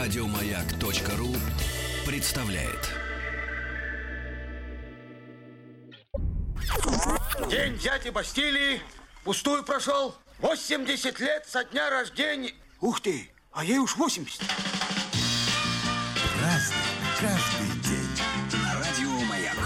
Радиомаяк.ру представляет. День дяди Бастилии пустую прошел. 80 лет со дня рождения. Ух ты, а ей уж 80. Разный, каждый день. Радио Маяк.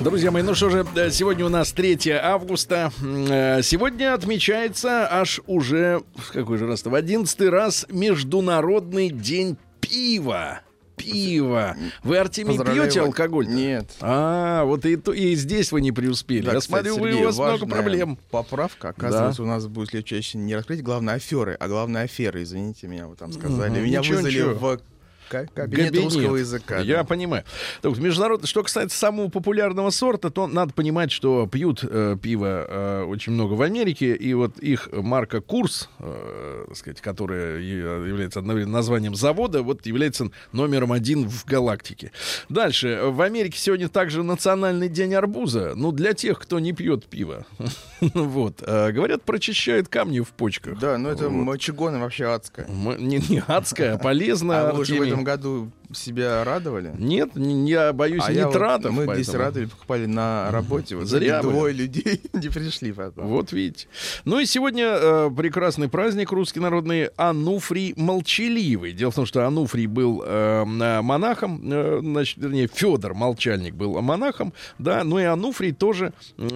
Друзья мои, ну что же, э, сегодня у нас 3 августа. Э, Сегодня отмечается аж уже, в какой же раз-то, в 11 раз Международный день пива. Пиво. Вы, Артемий, Поздравляю пьете алкоголь? Нет. А, вот и, то- и здесь вы не преуспели. Да, Я кстати, смотрю, Сергей, у вас много проблем. Поправка. Оказывается, у нас будет в следующей не раскрыть главные аферы, а главные аферы. Извините меня, вы там сказали. Мгм. Меня Ничего, вызвали ничего. в кабинет Кабинет. русского языка. Я да. понимаю. Так, международ... Что касается самого популярного сорта, то надо понимать, что пьют э, пиво э, очень много в Америке, и вот их марка Курс, э, сказать, которая является одновременно названием завода, вот является номером один в галактике. Дальше. В Америке сегодня также национальный день арбуза. Ну, для тех, кто не пьет пиво. Вот. Э, Говорят, прочищает камни в почках. Да, ну это Вот. мочегон вообще адское. Не, адское, а полезно. Этом году себя радовали? Нет, я боюсь А я вот- нитратов. мы здесь поэтому- радовали, покупали на работе. Вот Зря двое людей не пришли потом. Вот видите. Ну и сегодня э, прекрасный праздник русский народный Ануфрий Молчаливый. Дело в том, что Ануфрий был э, э, монахом, э, значит, вернее, Федор Молчальник был монахом, да, но и Ануфрий тоже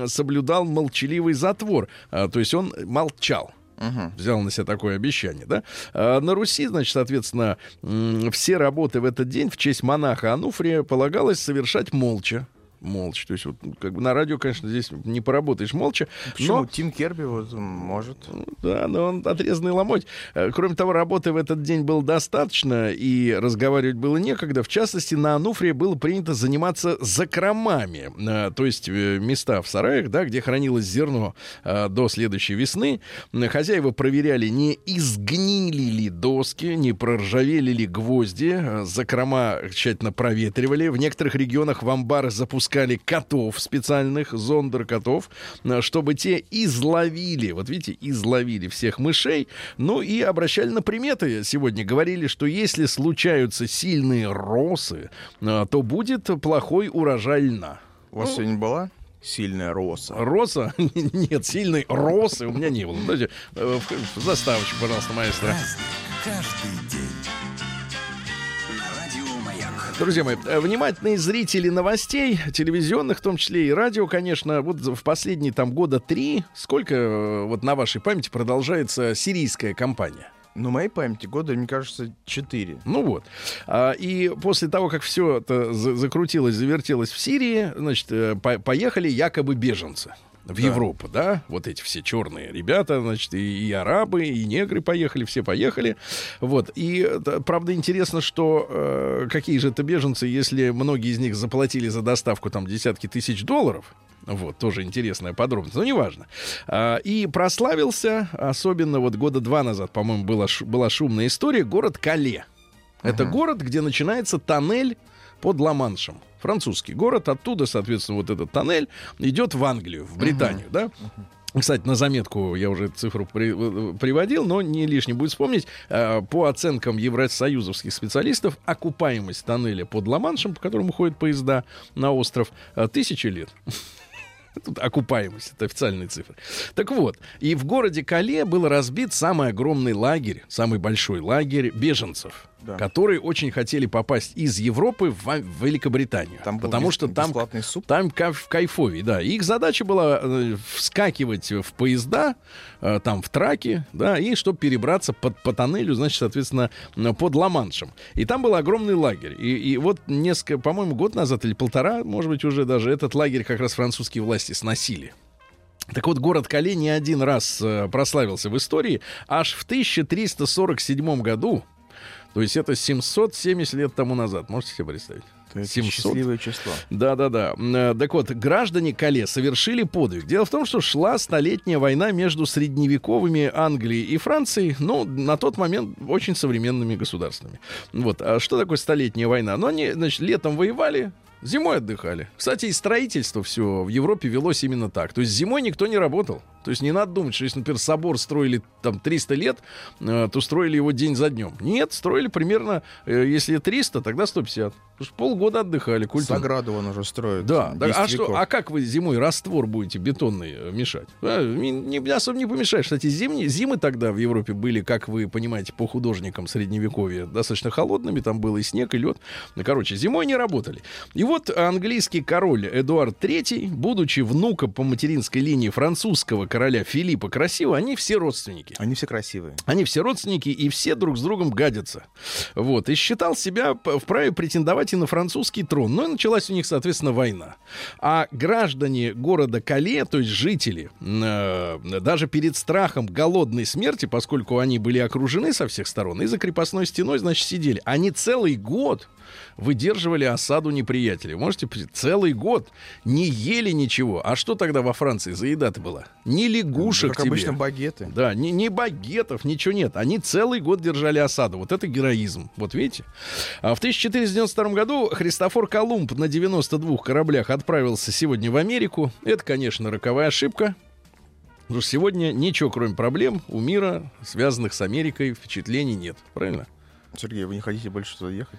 соблюдал молчаливый затвор. А, то есть он молчал. Мгм. взял на себя такое обещание, да? А на Руси, значит, соответственно, все работы в этот день в честь монаха Ануфрия полагалось совершать молча. Молча. То есть, вот, ну, как бы на радио, конечно, здесь не поработаешь молча. Почему? Но, Тим Керби вот может. да, но он отрезанный ломоть. Э, Кроме того, работы в этот день было достаточно, и разговаривать было некогда. В частности, на Ануфрии было принято заниматься закромами. Э, То есть э, места в сараях, да, где хранилось зерно до следующей весны. Хозяева проверяли, не изгнили ли доски, не проржавели ли гвозди. Закрома тщательно проветривали. В некоторых регионах в амбары запускали котов специальных, зондер-котов, э, чтобы те изловили, вот видите, изловили всех мышей, ну и обращали на приметы сегодня. Говорили, что если случаются сильные росы, э, то будет плохой урожай льна. У вас сегодня была сильная роса? Роса? Нет, сильной росы у меня не было. Давайте э, в- в заставочку, пожалуйста, маэстро. Каждый день. Друзья мои, э, внимательные зрители новостей, телевизионных, в том числе и радио, конечно, вот в последние там года три, сколько э, вот на вашей памяти продолжается сирийская кампания? Ну, моей памяти года, мне кажется, 4. Ну вот. А, и после того, как все это за- закрутилось, завертелось в Сирии, значит, э, по- поехали якобы беженцы. В Да. Европу, да, вот эти все черные ребята, значит, и, и арабы, и негры поехали, все поехали, вот. И правда интересно, что э, какие же это беженцы, если многие из них заплатили за доставку там десятки тысяч долларов, вот, тоже интересная подробность, но неважно. А, и прославился, особенно вот года два назад, по-моему, была, была шумная история, город Кале. Это город, где начинается тоннель под Ла-Маншем. Французский город, оттуда, соответственно, вот этот тоннель идет в Англию, в Британию, да? Кстати, на заметку я уже цифру при- э, приводил, но не лишне будет вспомнить. Э, По оценкам евросоюзовских специалистов, окупаемость тоннеля под Ла-Маншем, по которому ходят поезда на остров, э, тысячи лет. Тут окупаемость, это официальные цифры. Так вот, и в городе Кале был разбит самый огромный лагерь, самый большой лагерь беженцев, Да. которые очень хотели попасть из Европы в, в Великобританию. Там потому что там, суп? там в кайфове, да. И их задача была э, вскакивать в поезда, э, там в траки, да, и чтобы перебраться под, по тоннелю, значит, соответственно, под Ла-Маншем. И там был огромный лагерь. И, и вот несколько, по-моему, год назад или полтора, может быть, уже даже этот лагерь как раз французские власти сносили. Так вот, город Кале не один раз э, прославился в истории. Аж в 1347 году, то есть это 770 лет тому назад, можете себе представить? Это 700. счастливое число. Да-да-да. Э, Так вот, граждане Кале совершили подвиг. Дело в том, что шла столетняя война между средневековыми Англией и Францией, ну, на тот момент очень современными государствами. Вот. А что такое столетняя война? Ну, они, значит, летом воевали, Зимой отдыхали. Кстати, и строительство все в Европе велось именно так. То есть зимой никто не работал. То есть не надо думать, что если, например, собор строили там 300 лет, э, то строили его день за днем. Нет, строили примерно, э, если 300, тогда 150. Потому что полгода отдыхали культурно. Саграду он уже строит. Да. 10 А, что, а как вы зимой раствор будете бетонный э, мешать? А, не, не- особо не помешаешь. Кстати, зимние, зимы тогда в Европе были, как вы понимаете, по художникам средневековья, достаточно холодными. Там был и снег, и лед. Ну, короче, зимой не работали. И вот английский король Эдуард III, будучи внуком по материнской линии французского короля Филиппа Красивого, они все родственники. Они все красивые. Они все родственники и все друг с другом гадятся. Вот. И считал себя вправе претендовать и на французский трон. Ну и началась у них, соответственно, война. А граждане города Кале, то есть жители, э, даже перед страхом голодной смерти, поскольку они были окружены со всех сторон, и за крепостной стеной, значит, сидели. Они целый год выдерживали осаду неприятелей. Можете? Целый год не ели ничего. А что тогда во Франции за еда-то была? Ни лягушек как тебе. обычно багеты. Да, ни, ни багетов, ничего нет. Они целый год держали осаду. Вот это героизм. Вот видите? А в 1492 году Христофор Колумб на 92 кораблях отправился сегодня в Америку. Это, конечно, роковая ошибка. Потому что сегодня ничего, кроме проблем, у мира, связанных с Америкой, впечатлений нет. Правильно? Сергей, вы не хотите больше туда ехать?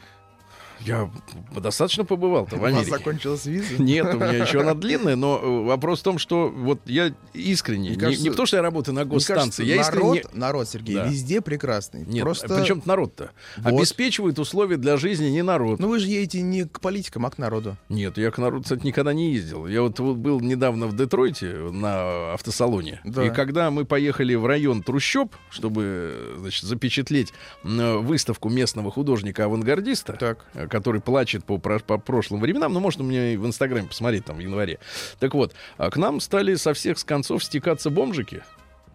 Я достаточно побывал-то в У вас Америке. закончилась виза? Нет, у меня еще она длинная, но э, вопрос в том, что вот я искренне, не- кажется, не, потому что я работаю на Мне кажется, госстанции, я искренне... народ, народ, Сергей, Да. везде прекрасный. Нет, Просто... причем народ-то? Вот. Обеспечивает условия для жизни не народ. Ну вы же едете не к политикам, а к народу. Нет, я к народу, кстати, никогда не ездил. Я вот, вот был недавно в Детройте на автосалоне. Да. И когда мы поехали в район трущоб, чтобы значит, запечатлеть выставку местного художника-авангардиста, Так. Который плачет по, по прошлым временам, ну, можно мне в Инстаграме посмотреть там в январе. Так вот, а к нам стали со всех с концов стекаться бомжики.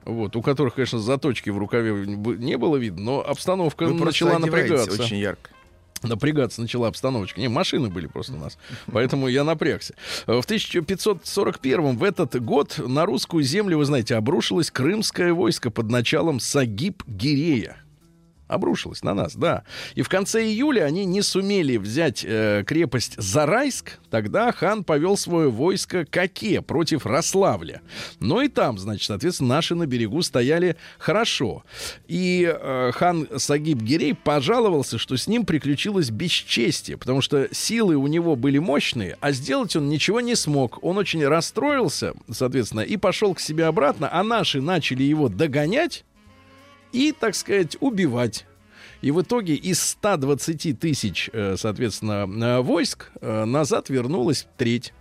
Вот, у которых, конечно, заточки в рукаве не было видно, но обстановка Вы начала напрягаться очень ярко. напрягаться начала обстановочка. Не, машины были просто у нас. Поэтому я напрягся. В 1541 в этот год на русскую землю, вы знаете, обрушилось крымское войско под началом Сагиб Гирея. Обрушилось на нас, да. И в конце июля они не сумели взять э, крепость Зарайск. Тогда хан повел свое войско к Оке против Рославля. Но и там, значит, соответственно, наши на берегу стояли хорошо. И э, хан Сагиб Гирей пожаловался, что с ним приключилось бесчестие, потому что силы у него были мощные, а сделать он ничего не смог. Он очень расстроился, соответственно, и пошел к себе обратно, а наши начали его догонять и, так сказать, убивать. И в итоге из 120 тысяч, э, соответственно, э, войск э, назад вернулась треть.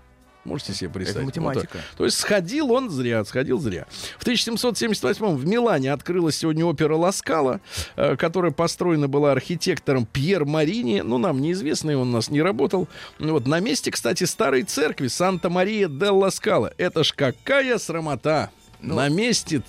Можете себе представить? Это математика. Вот то есть сходил он зря, сходил зря. В 1778 в Милане открылась сегодня опера Ласкала, э, которая построена была архитектором Пьер Марини. Ну, нам неизвестный, он у нас не работал. Вот на месте, кстати, старой церкви Санта-Мария де Ласкала. Это ж какая срамота! Ну, на месте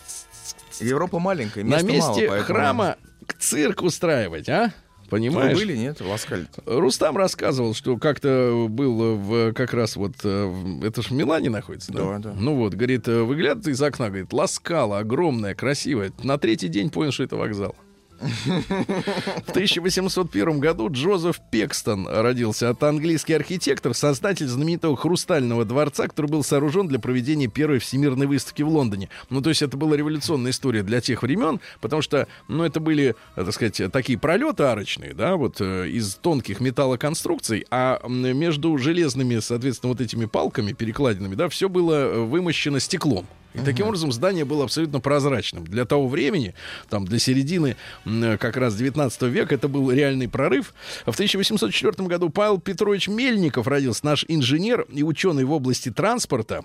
Европа маленькая, на места мало, месте поэтому- храма цирк устраивать, а? Вы Понимаешь? были, нет, в Ласкале-то? Рустам рассказывал, что как-то был в, как раз вот, э, это ж в Милане находится, да? Да, да. Ну вот, говорит, э, выглядывает из окна, говорит, ласкала, огромная, красивая. На третий день понял, что это вокзал. В 1801 году Джозеф Пекстон родился. Это английский архитектор, создатель знаменитого хрустального дворца, который был сооружен для проведения первой всемирной выставки в Лондоне. Ну, то есть это была революционная история для тех времен, потому что, ну, это были, так сказать, такие пролеты арочные, да, вот э, из тонких металлоконструкций, а между железными, соответственно, вот этими палками перекладинами, да, все было э, вымощено стеклом. И таким образом здание было абсолютно прозрачным. Для того времени, там, для середины как раз 19 века, это был реальный прорыв. В 1804 году Павел Петрович Мельников родился, наш инженер и ученый в области транспорта.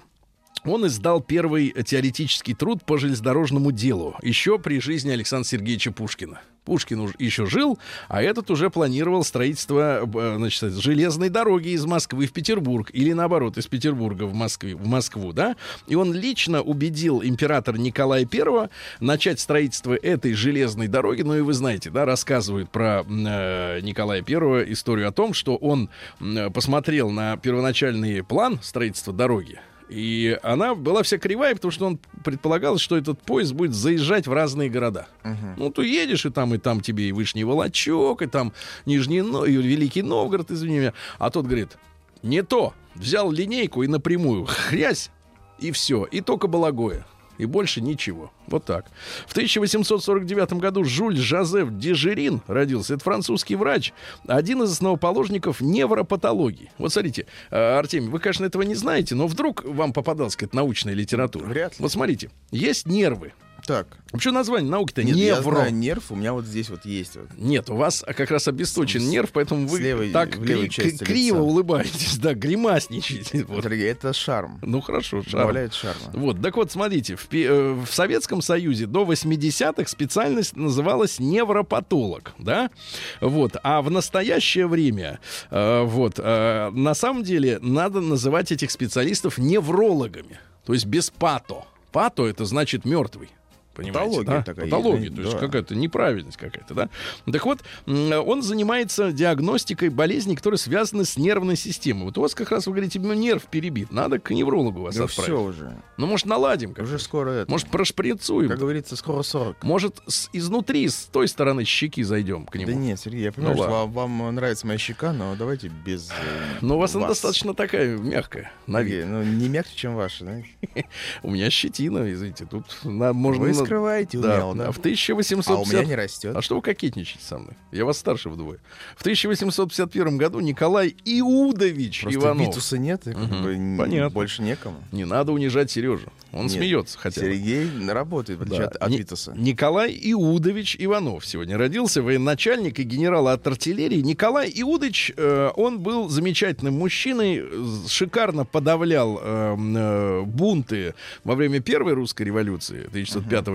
Он издал первый теоретический труд по железнодорожному делу еще при жизни Александра Сергеевича Пушкина. Пушкин уж еще жил, а этот уже планировал строительство э, значит, железной дороги из Москвы в Петербург или наоборот из Петербурга в, Москве, в Москву, да? И он лично убедил императора Николая I начать строительство этой железной дороги. Ну и вы знаете, да, рассказывают про э, Николая I историю о том, что он м, посмотрел на первоначальный план строительства дороги. И она была вся кривая, потому что он предполагал, что этот поезд будет заезжать в разные города. Ну, ты едешь, и там, и там тебе и Вышний Волочок, и там Нижний, Но- и Великий Новгород, извини меня. А тот говорит, не то. Взял линейку и напрямую хрясь, и все. И только Балагоя. И больше ничего. Вот так. В 1849 году Жюль Жозеф Дежерин родился. Это французский врач, один из основоположников невропатологии. Вот смотрите, э, Артемий, вы, конечно, этого не знаете, но вдруг вам попадалась какая-то научная литература. Вряд ли. Вот смотрите, есть нервы. Так. Вообще название науки-то Нет, я невро. знаю нерв, у меня вот здесь вот есть вот. Нет, у вас как раз обесточен нерв, поэтому вы левой- так кри- части криво лица. улыбаетесь, да, гримасничаете. Вот. Сергей, это шарм. Ну хорошо, шарм. Добавляет шарма. Вот, так вот, смотрите, в, э, в Советском Союзе до 80-х специальность называлась невропатолог, да? Вот, а в настоящее время, э, вот, э, на самом деле надо называть этих специалистов неврологами, то есть без пато. Пато это значит мертвый. Понимаете, Патология да? такая Патология, есть, то есть да. какая-то неправильность какая-то, да? Так вот, он занимается диагностикой болезней, которые связаны с нервной системой. Вот у вас как раз, вы говорите, ну, нерв перебит, надо к неврологу вас Да отправить. все уже. Ну, может, наладим как Уже скоро это. Может, прошприцуем? как говорится, скоро 40. Может, с, изнутри, с той стороны щеки зайдем к нему? Да нет, Сергей, я понимаю, Ну что ладно. вам, нравится моя щека, но давайте без э, Но у вас, она вас. достаточно такая мягкая, на вид. Сергей, ну, не мягче, чем ваша, да? У меня щетина, извините, тут на- можно... Вы скрываете Да, умело, да? в 1850... А у меня не растет. А что вы кокетничаете со мной? Я вас старше вдвое. В 1851 году Николай Иудович Просто Иванов. Витуса нет, и бы н- Понятно. больше некому. Не надо унижать Сережу. Он Нет, смеется хотя бы. Сергей работает, в отличие Да. от, Витуса. Николай Иудович Иванов сегодня родился, военачальник и генерал от артиллерии. Николай Иудович, э, он был замечательным мужчиной, шикарно подавлял э, э, бунты во время Первой русской революции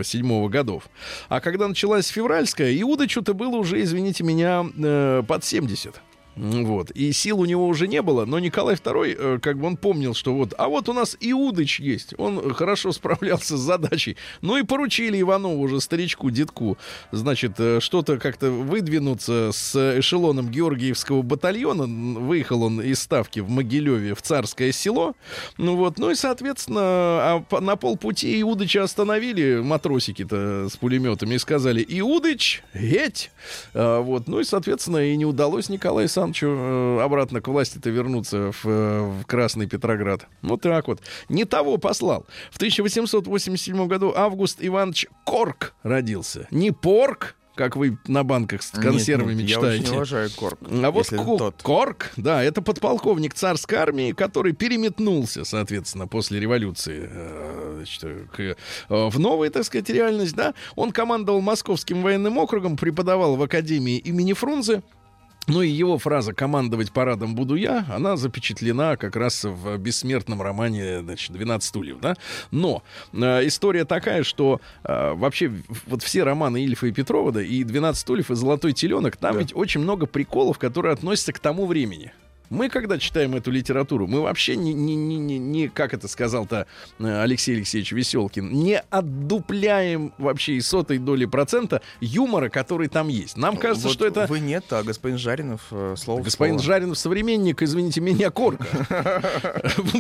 1905-1907 годов. А когда началась февральская, Иудовичу-то было уже, извините меня, э, под 70. Вот. И сил у него уже не было, но Николай II, э, как бы он помнил, что вот, а вот у нас Иудыч есть, он хорошо справлялся с задачей. Ну и поручили Иванову уже, старичку, детку, значит, э, что-то как-то выдвинуться с эшелоном Георгиевского батальона. Выехал он из ставки в Могилеве в Царское село. Ну вот, ну и, соответственно, а на полпути Иудыча остановили матросики-то с пулеметами и сказали, Иудыч, геть! А, вот, ну и, соответственно, и не удалось Николаю Александровичу э, обратно к власти-то вернуться в, э, в Красный Петроград. Вот так вот. Не того послал. В 1887 году Август Иванович Корк родился. Не Порк, как вы на банках с Нет, консервами нет, читаете. Я очень уважаю Корк. А вот Ку- тот. Корк, да, это подполковник царской армии, который переметнулся, соответственно, после революции э, значит, к, в новую, так сказать, реальность, да. Он командовал Московским военным округом, преподавал в Академии имени Фрунзе. Ну и его фраза «командовать парадом буду я», она запечатлена как раз в бессмертном романе, значит, «12 стульев», да? Но э, история такая, что э, вообще вот все романы Ильфа и Петрова, да, и «12 стульев», и «Золотой теленок», там Да. ведь очень много приколов, которые относятся к тому времени. Мы, когда читаем эту литературу, мы вообще не, не, не, не, не как это сказал-то э, Алексей Алексеевич Веселкин, не отдупляем вообще и сотой доли процента юмора, который там есть. Нам кажется, Вот что это... Вы нет, а господин Жаринов э, слово Господин слово. Жаринов современник, извините меня, корка.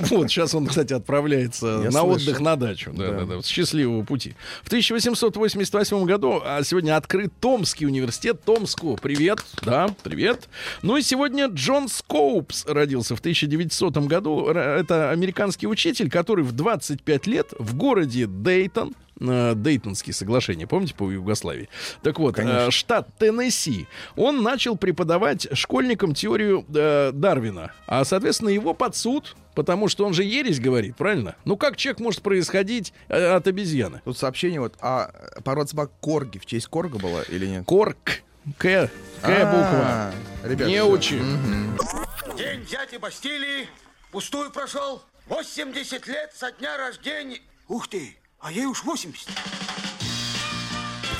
Вот, сейчас он, кстати, отправляется на отдых на дачу. Да, да, да, с счастливого пути. В 1888 году а сегодня открыт Томский университет. Томску. Привет. Да, привет. Ну и сегодня Джон Скоупс родился в 1900 году. Это американский учитель, который в 25 лет в городе Дейтон, э, Дейтонские соглашения, помните, по Югославии? Так вот, Конечно. э, штат Теннесси, он начал преподавать школьникам теорию э, Дарвина. А, соответственно, его под суд, потому что он же ересь говорит, правильно? Ну как человек может происходить э, от обезьяны? Тут сообщение вот, а порода собак Корги в честь Корга была или нет? Корк. К. К буква. А, Ребят, Не учи. Мгм. День дяди Бастилии пустую прошел. 80 лет со дня рождения. Ух ты, а ей уж 80.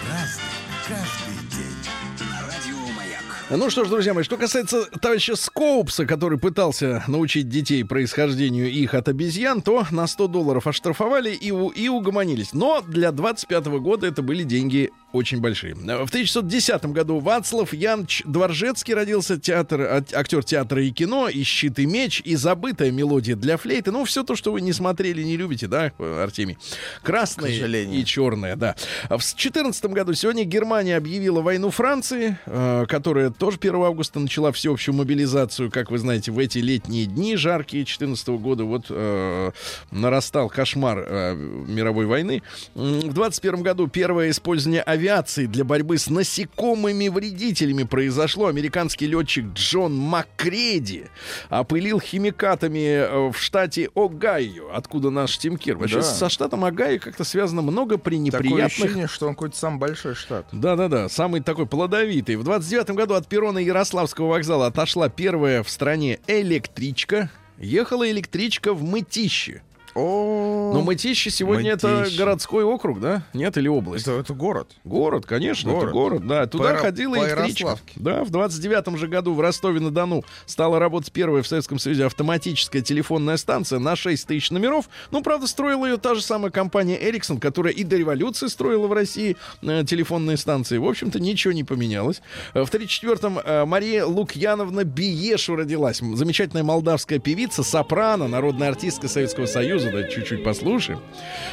Разный, каждый день. На радио Маяк. Ну что ж, друзья мои, что касается товарища Скоупса, который пытался научить детей происхождению их от обезьян, то на 100 долларов оштрафовали и, у- и угомонились. Но для 25 года это были деньги очень большие. В 1910 году Вацлав Янч Дворжецкий родился, театр, актер театра и кино, и «Щит и меч», и забытая мелодия для флейты. Ну, все то, что вы не смотрели, не любите, да, Артемий? Красное и черное, да. В 2014 году сегодня Германия объявила войну Франции, э, которая тоже 1 августа начала всеобщую мобилизацию. Как вы знаете, в эти летние дни жаркие 2014 года вот э, нарастал кошмар э, мировой войны. В 2021 году первое использование авиации для борьбы с насекомыми вредителями произошло. Американский летчик Джон Маккреди опылил химикатами э, в штате Огайо, откуда наш Тимкир. Вообще Да. со штатом Огайо как-то связано много Такое пренеприятных ощущение, что он какой-то самый большой штат. да-да-да, самый такой плодовитый. В 29 году от перрона Ярославского вокзала отошла первая в стране электричка. Ехала электричка в Мытище. О, Но Мытище сегодня это Мытищи. городской округ, да? Нет, или область? это, это город. Город, конечно, это Город. город, да. Туда Яро- ходила по электричка. Ярославке. Да, в 29 же году в Ростове-на-Дону стала работать первая в Советском Союзе автоматическая телефонная станция на 6 тысяч номеров. Ну, правда, строила ее та же самая компания Ericsson, которая и до революции строила в России э, телефонные станции. В общем-то, ничего не поменялось. Э, В 34-м э, Мария Лукьяновна Биешу родилась. М, Замечательная молдавская певица, сопрано, народная артистка Советского Союза. Да, чуть-чуть послушаем.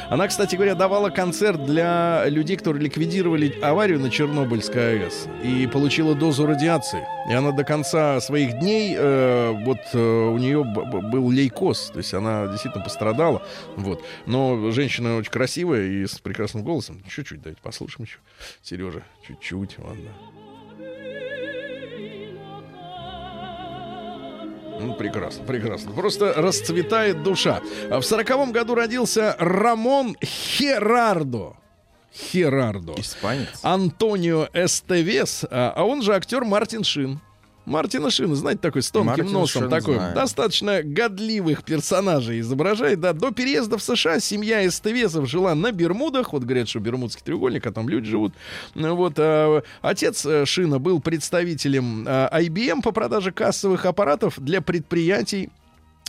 Она, кстати говоря, давала концерт для людей, которые ликвидировали аварию на Чернобыльской АЭС и получила дозу радиации. И она до конца своих дней, э, вот э, у нее был лейкоз, то есть она действительно пострадала. Вот. Но женщина очень красивая и с прекрасным голосом. Чуть-чуть давайте послушаем еще. Сережа, чуть-чуть, ладно. Ну, прекрасно, прекрасно. Просто расцветает душа. А В сороковом году родился Рамон Херардо. Херардо. Испанец. Антонио Эстевес, а а он же актер Мартин Шин. Мартина Шина, знаете, такой с тонким Мартин носом, Шин такой знаю. достаточно годливых персонажей изображает. Да, до переезда в США семья Эстевесов жила на Бермудах. Вот говорят, что Бермудский треугольник, а там люди живут. Ну Вот а, отец э, Шина был представителем а, IBM по продаже кассовых аппаратов для предприятий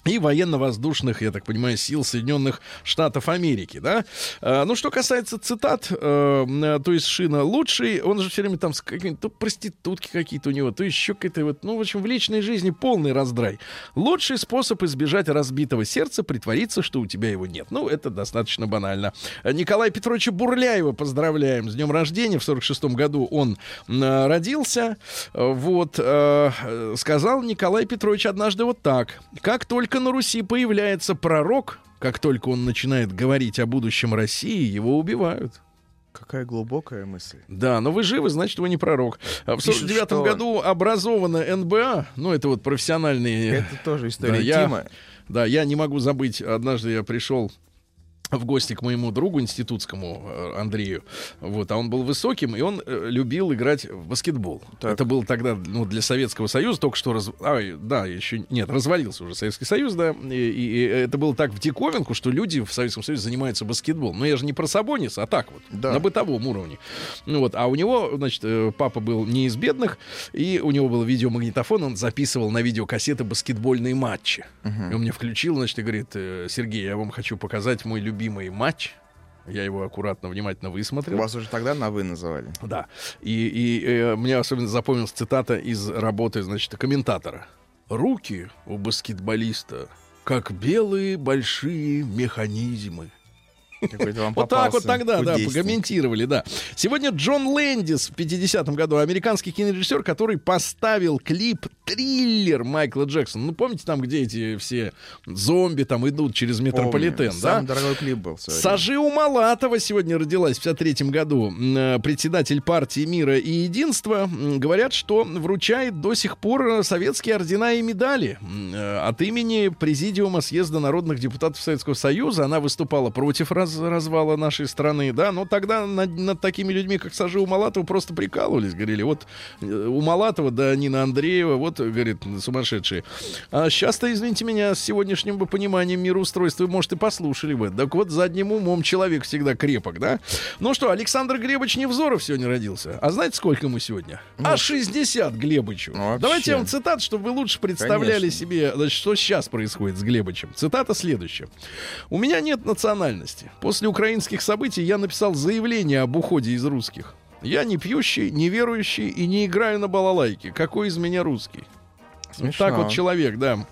и военно-воздушных, я так понимаю, сил Соединенных Штатов Америки, да. А, ну, что касается цитат, э, то есть Шина лучший, он же все время там с какими-то то проститутки какие-то у него, то еще какая-то вот, ну, в общем, в личной жизни полный раздрай. Лучший способ избежать разбитого сердца притвориться, что у тебя его нет. Ну, это достаточно банально. Николая Петровича Бурляева поздравляем с днем рождения. В 46 году он родился. Вот, э, э, сказал Николай Петрович однажды вот так. Как только на Руси появляется пророк, как только он начинает говорить о будущем России, его убивают. Какая глубокая мысль. Да, но вы живы, значит, вы не пророк. А В Пишут, 49 что- году образована НБА, ну, это вот профессиональные... Это тоже история Да, я- Тима. Да, я не могу забыть, однажды я пришел в гости к моему другу институтскому э, Андрею, вот, а он был высоким, и он э, любил играть в баскетбол. Так. Это был тогда, ну, для Советского Союза только что, раз... ай, да, еще, нет, развалился уже Советский Союз, да, и, и- и это было так в диковинку, что люди в Советском Союзе занимаются баскетболом. Но я же не про Сабонис, а так вот, Да. на бытовом уровне. Ну вот, а у него, значит, э, папа был не из бедных, и у него был видеомагнитофон, он записывал на видеокассеты баскетбольные матчи. И он мне включил, значит, и говорит, «Э, Сергей, я вам хочу показать мой любимый матч. Я его аккуратно, внимательно высмотрел. Вас уже тогда на «вы» называли. Да. И, и, э, мне особенно запомнилась цитата из работы, значит, комментатора. Руки у баскетболиста как белые большие механизмы. Какой-то вам Вот так вот тогда, да, кудесник. покомментировали, да. Сегодня Джон Лэндис в 50-м году, американский кинорежиссер, который поставил клип «Триллер» Майкла Джексона. Ну, помните там, где эти все зомби там идут через метрополитен, Помню. да? Самый дорогой клип был. Сажи Умалатова сегодня родилась в 53 году. Э, Председатель партии мира и единства. Говорят, что вручает до сих пор советские ордена и медали. Э, От имени Президиума съезда народных депутатов Советского Союза она выступала против раз- развала нашей страны, да, но тогда над, над такими людьми, как Сажи Умалатова, просто прикалывались, говорили, вот э, Умалатова, да Нина Андреева, вот, говорит, сумасшедшие. А сейчас-то, извините меня, с сегодняшним бы пониманием мироустройства, может, и послушали бы. Так вот, задним умом человек всегда крепок, да? Ну что, Александр Глебович Невзоров сегодня родился. А знаете, сколько ему сегодня? А 60 Глебычу. Ну, вообще. Давайте я вам цитат, чтобы вы лучше представляли Конечно. себе, значит, что сейчас происходит с Глебычем. Цитата следующая. «У меня нет национальности. После украинских событий я написал заявление об уходе из русских. Я не пьющий, не верующий и не играю на балалайке. Какой из меня русский? Вот Смешно. так вот человек, да.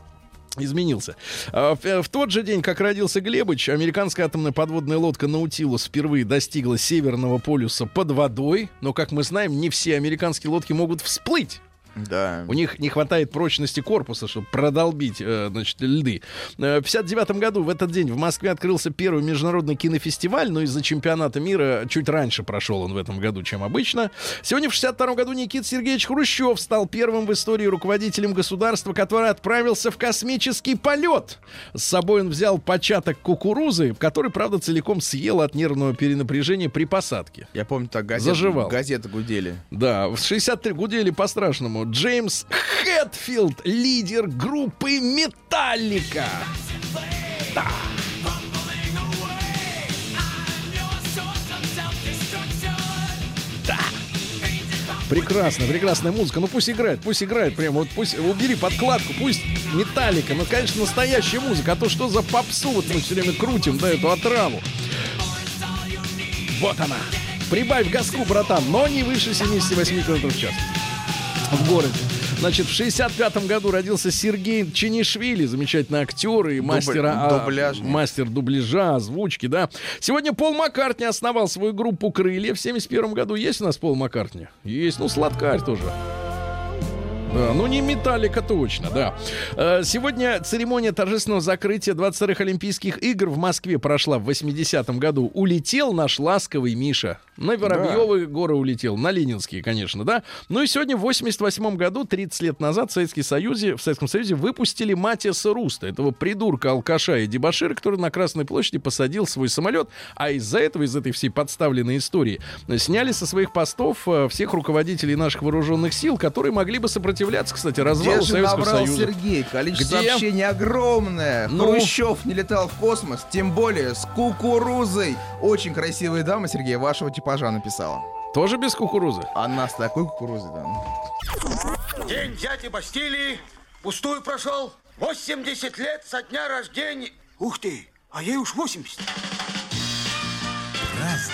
Изменился. А, В, в тот же день, как родился Глебыч, американская атомная подводная лодка Наутилус впервые достигла Северного полюса под водой. Но, как мы знаем, не все американские лодки могут всплыть. Да. У них не хватает прочности корпуса, чтобы продолбить, э, значит, льды. Э, В 59 году в этот день в Москве открылся первый международный кинофестиваль, но из-за чемпионата мира чуть раньше прошел он в этом году, чем обычно. Сегодня в 62 году Никита Сергеевич Хрущев стал первым в истории руководителем государства, который отправился в космический полет. С собой он взял початок кукурузы, который, правда, целиком съел от нервного перенапряжения при посадке. Я помню, так газет, Заживал. газеты гудели. Да, в 63 гудели по-страшному. Джеймс Хэтфилд, лидер группы Металлика. Прекрасно, прекрасная музыка. Ну пусть играет, пусть играет прямо. Вот пусть убери подкладку, пусть металлика. Ну, конечно, настоящая музыка. А то что за попсу вот мы все время крутим, да, эту отраву. Вот она. Прибавь газку, братан, но не выше 78 км в час. В городе. Значит, в 65 году родился Сергей Чинишвили, замечательный актер и мастер, а, дубляжник. мастер дубляжа, озвучки, да. Сегодня Пол Маккартни основал свою группу «Крылья» в 71 году. Есть у нас Пол Маккартни? Есть, ну, сладкарь тоже. Да, ну не Металлика точно, да. Э, Сегодня церемония торжественного закрытия 22-х Олимпийских игр в Москве прошла в 80-м году. Улетел наш ласковый Миша. На Воробьевы горы улетел, на Ленинские, конечно, да. Ну и сегодня в 88-м году, 30 лет назад, в, Советском Союзе, в Советском Союзе выпустили Матиаса Руста, этого придурка, алкаша и дебашира, который на Красной площади посадил свой самолет, а из-за этого, из этой всей подставленной истории, э, сняли со своих постов э, всех руководителей наших вооруженных сил, которые могли бы сопротивляться, кстати, развалу Где же Советского набрал Союза. Сергей? Количество Где? сообщений огромное. Ну? Хрущев не летал в космос, тем более с кукурузой. Очень красивая дама, Сергей, вашего типажа написала. Тоже без кукурузы? Она с такой кукурузой, да. День дяди Бастилии пустую прошел. 80 лет со дня рождения. Ух ты, а ей уж 80. Разный,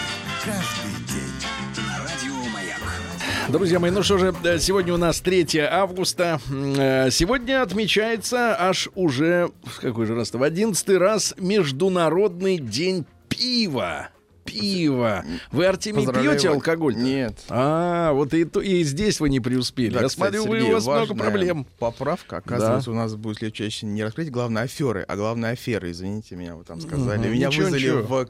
Друзья мои, ну что же, э, сегодня у нас 3 августа. Э, Сегодня отмечается аж уже, в какой же раз-то, в 11 раз Международный день пива. Пиво. Вы, Артемий, Поздравляю пьете алкоголь? Нет. А, вот и, и здесь вы не преуспели. Да, Я кстати, смотрю, вы, Сергей, у вас много проблем. Поправка. Оказывается, у нас будет части не раскрыть главные аферы, а главные аферы. Извините меня, вы там сказали. Мгм. Меня Ничего, вызвали ничего. в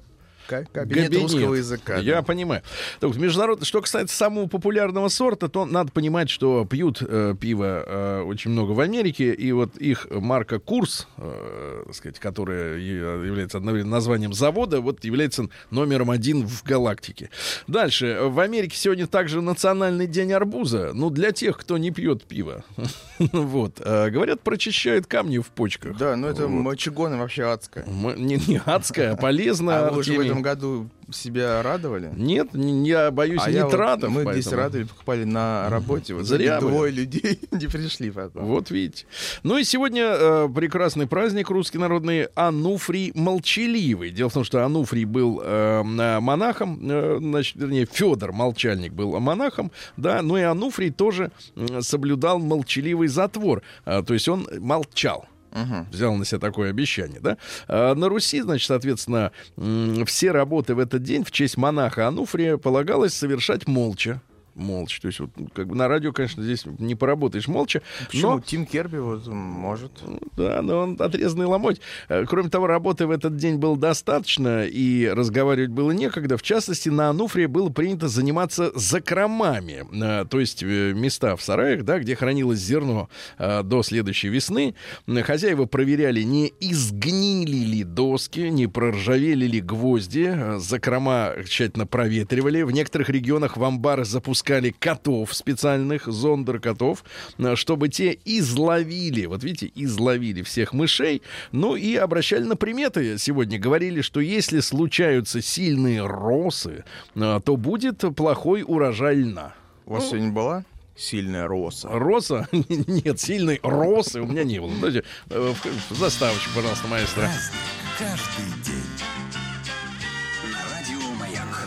кабинет русского языка. Я да. понимаю. Так, международный, что касается самого популярного сорта, то надо понимать, что пьют э, пиво э, очень много в Америке, и вот их марка Курс, э, сказать, которая является одновременно названием завода, вот является номером один в галактике. Дальше. В Америке сегодня также национальный день арбуза. Ну, для тех, кто не пьет пиво. Вот. Э, Говорят, прочищает камни в почках. Да, ну это мочегоны вообще адское. М- Не, адское, а полезно. А вы же в Артемий. Этом году себя радовали? Нет, не- я боюсь А я вот- нитратов. мы здесь поэтому. радовали, покупали на работе. Вот Зря двое людей не пришли потом. Вот видите. Ну и сегодня э, прекрасный праздник русский народный Ануфрий Молчаливый. Дело в том, что Ануфрий был э, э, монахом, э, значит, вернее, Федор Молчальник был монахом, да, ну и Ануфрий тоже соблюдал молчаливый затвор, А, то есть он молчал. Взял на себя такое обещание, да? А на Руси, значит, соответственно, все работы в этот день в честь монаха Ануфрия полагалось совершать молча. Молча. То есть, вот, как бы на радио, конечно, здесь не поработаешь молча. Почему? Но Тим Керби вот может. да, но он отрезанный ломоть. Э, Кроме того, работы в этот день было достаточно, и разговаривать было некогда. В частности, на Ануфрии было принято заниматься закромами, э, то есть э, места в сараях, да, где хранилось зерно до следующей весны. Хозяева проверяли, не изгнили ли доски, не проржавели ли гвозди. Закрома тщательно проветривали. В некоторых регионах в амбары запускали котов специальных, зондер-котов, э, чтобы те изловили, вот видите, изловили всех мышей, ну и обращали на приметы. Сегодня говорили, что если случаются сильные росы, э, то будет плохой урожай льна. У вас Ну, сегодня была сильная роса? Роса? Нет, сильной росы у меня не было. Давайте э, заставочку, пожалуйста, маэстро. Праздник каждый день.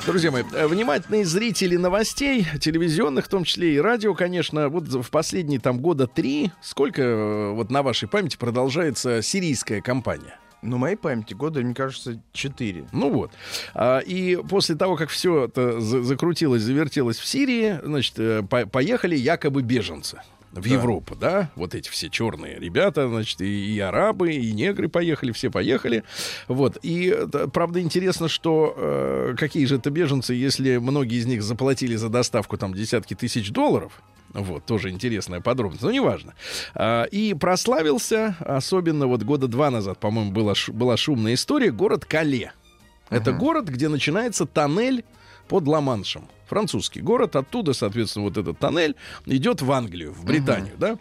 Друзья мои, э, внимательные зрители новостей, телевизионных, в том числе и радио, конечно, вот в последние там года три, сколько э, вот на вашей памяти продолжается сирийская кампания? Ну, моей памяти года, мне кажется, 4. Ну вот. А, и после того, как все это за- закрутилось, завертелось в Сирии, значит, э, по- поехали якобы беженцы в Европу, да, вот эти все черные ребята, значит, и, и арабы, и негры поехали, все поехали, вот, и, правда, интересно, что э, какие же это беженцы, если многие из них заплатили за доставку там десятки тысяч долларов, вот, тоже интересная подробность, но неважно. А, и прославился, особенно вот года два назад, по-моему, была, была шумная история, город Кале. Это город, где начинается тоннель под Ла-Маншем. Французский город. Оттуда, соответственно, вот этот тоннель идет в Англию, в Британию, да?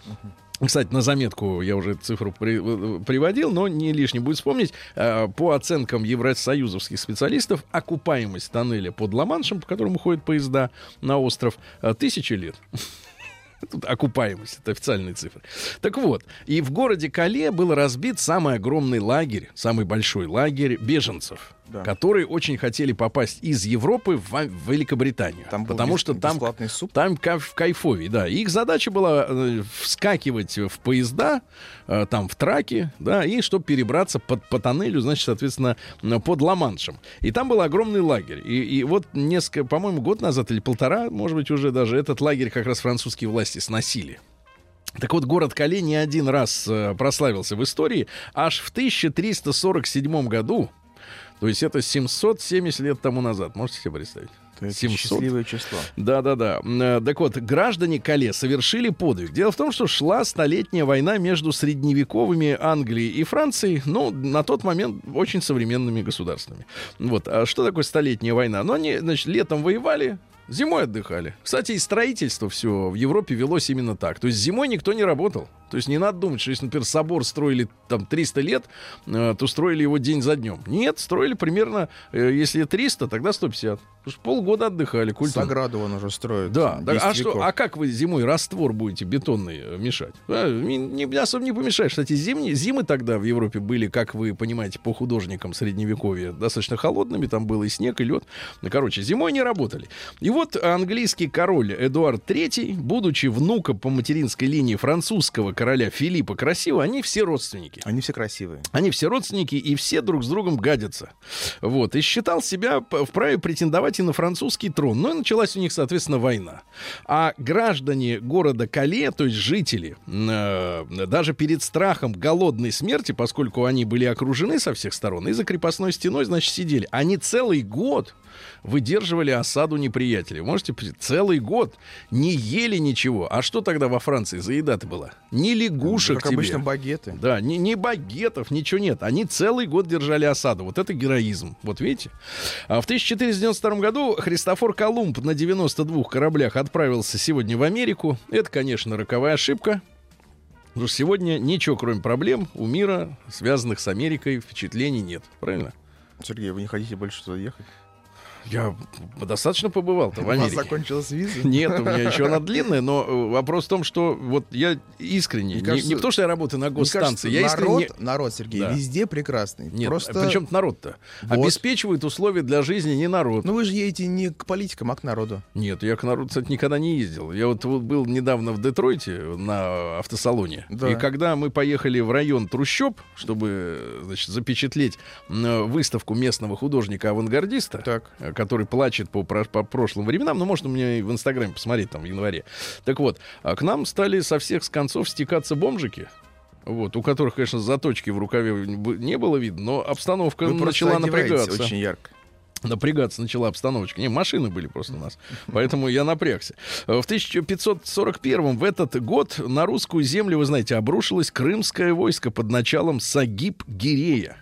Кстати, на заметку я уже цифру при- э, приводил, но не лишне будет вспомнить. Э, По оценкам евросоюзовских специалистов, окупаемость тоннеля под Ла-Маншем, по которому ходят поезда на остров, э, тысячи лет. Тут окупаемость, это официальные цифры. Так вот, и в городе Кале был разбит самый огромный лагерь, самый большой лагерь беженцев, Да. которые очень хотели попасть из Европы в, в Великобританию. Там потому что там, суп? там кайф, кайфовей, да. Их задача была э, вскакивать в поезда, э, там в траке, да, и чтобы перебраться под, по тоннелю, значит, соответственно, под Ла-Маншем. И там был огромный лагерь. И, и вот несколько, по-моему, год назад или полтора, может быть, уже даже этот лагерь как раз французские власти сносили. Так вот, город Кале не один раз э, прославился в истории. Аж в 1347 году, то есть это 770 лет тому назад, можете себе представить? Это 700? счастливое число. Да-да-да. Э, Так вот, граждане Кале совершили подвиг. Дело в том, что шла столетняя война между средневековыми Англией и Францией, ну, на тот момент очень современными государствами. Вот. А что такое столетняя война? Ну, они, значит, летом воевали, Зимой отдыхали. Кстати, и строительство все в Европе велось именно так. То есть зимой никто не работал. То есть не надо думать, что если, например, собор строили там 300 лет, э, то строили его день за днем. Нет, строили примерно, э, если 300, тогда 150. Потому что полгода отдыхали. Культурно. Саграду он уже строит. Да, да. 10 А, что, а как вы зимой раствор будете бетонный э, мешать? А, не, не- особо не помешаешь. Кстати, зимние, зимы тогда в Европе были, как вы понимаете, по художникам средневековья, достаточно холодными. Там был и снег, и лед. Ну, короче, зимой не работали. И вот английский король Эдуард III, будучи внуком по материнской линии французского короля Филиппа Красивого, они все родственники. Они все красивые. Они все родственники и все друг с другом гадятся. Вот. И считал себя вправе претендовать и на французский трон. Ну и началась у них, соответственно, война. А граждане города Кале, то есть жители, э, даже перед страхом голодной смерти, поскольку они были окружены со всех сторон, и за крепостной стеной, значит, сидели. Они целый год выдерживали осаду неприятеля. Можете целый год не ели ничего. А что тогда во Франции за еда-то была? Ни лягушек Как тебе. обычно, багеты. Да, ни, ни багетов, ничего нет. Они целый год держали осаду. Вот это героизм. Вот видите? А в 1492 году Христофор Колумб на 92 кораблях отправился сегодня в Америку. Это, конечно, роковая ошибка. Потому что сегодня ничего, кроме проблем, у мира, связанных с Америкой, впечатлений нет. Правильно? Сергей, вы не хотите больше туда ехать? Я достаточно побывал-то в У вас закончилась виза? Нет, у меня еще она длинная, но э, вопрос в том, что вот я искренне, Мне не- кажется, не, потому что я работаю на Мне кажется, госстанции, я народ, искренне... народ, Сергей, Да. везде прекрасный. Нет, Просто... причем народ-то? Вот. Обеспечивает условия для жизни не народ. Ну вы же едете не к политикам, а к народу. Нет, я к народу, кстати, никогда не ездил. Я вот, вот был недавно в Детройте на автосалоне. Да. И когда мы поехали в район трущоб, чтобы значит, запечатлеть м, выставку местного художника-авангардиста, Так. Э, который плачет по, по прошлым временам, ну, можно мне в Инстаграме посмотреть там в январе. Так вот, а к нам стали со всех с концов стекаться бомжики. Вот, у которых, конечно, заточки в рукаве не было видно, но обстановка Вы начала напрягаться очень ярко. напрягаться начала обстановочка. Не, машины были просто у нас. Поэтому я напрягся. В 1541 в этот год на русскую землю, вы знаете, обрушилось крымское войско под началом Сагиб Гирея.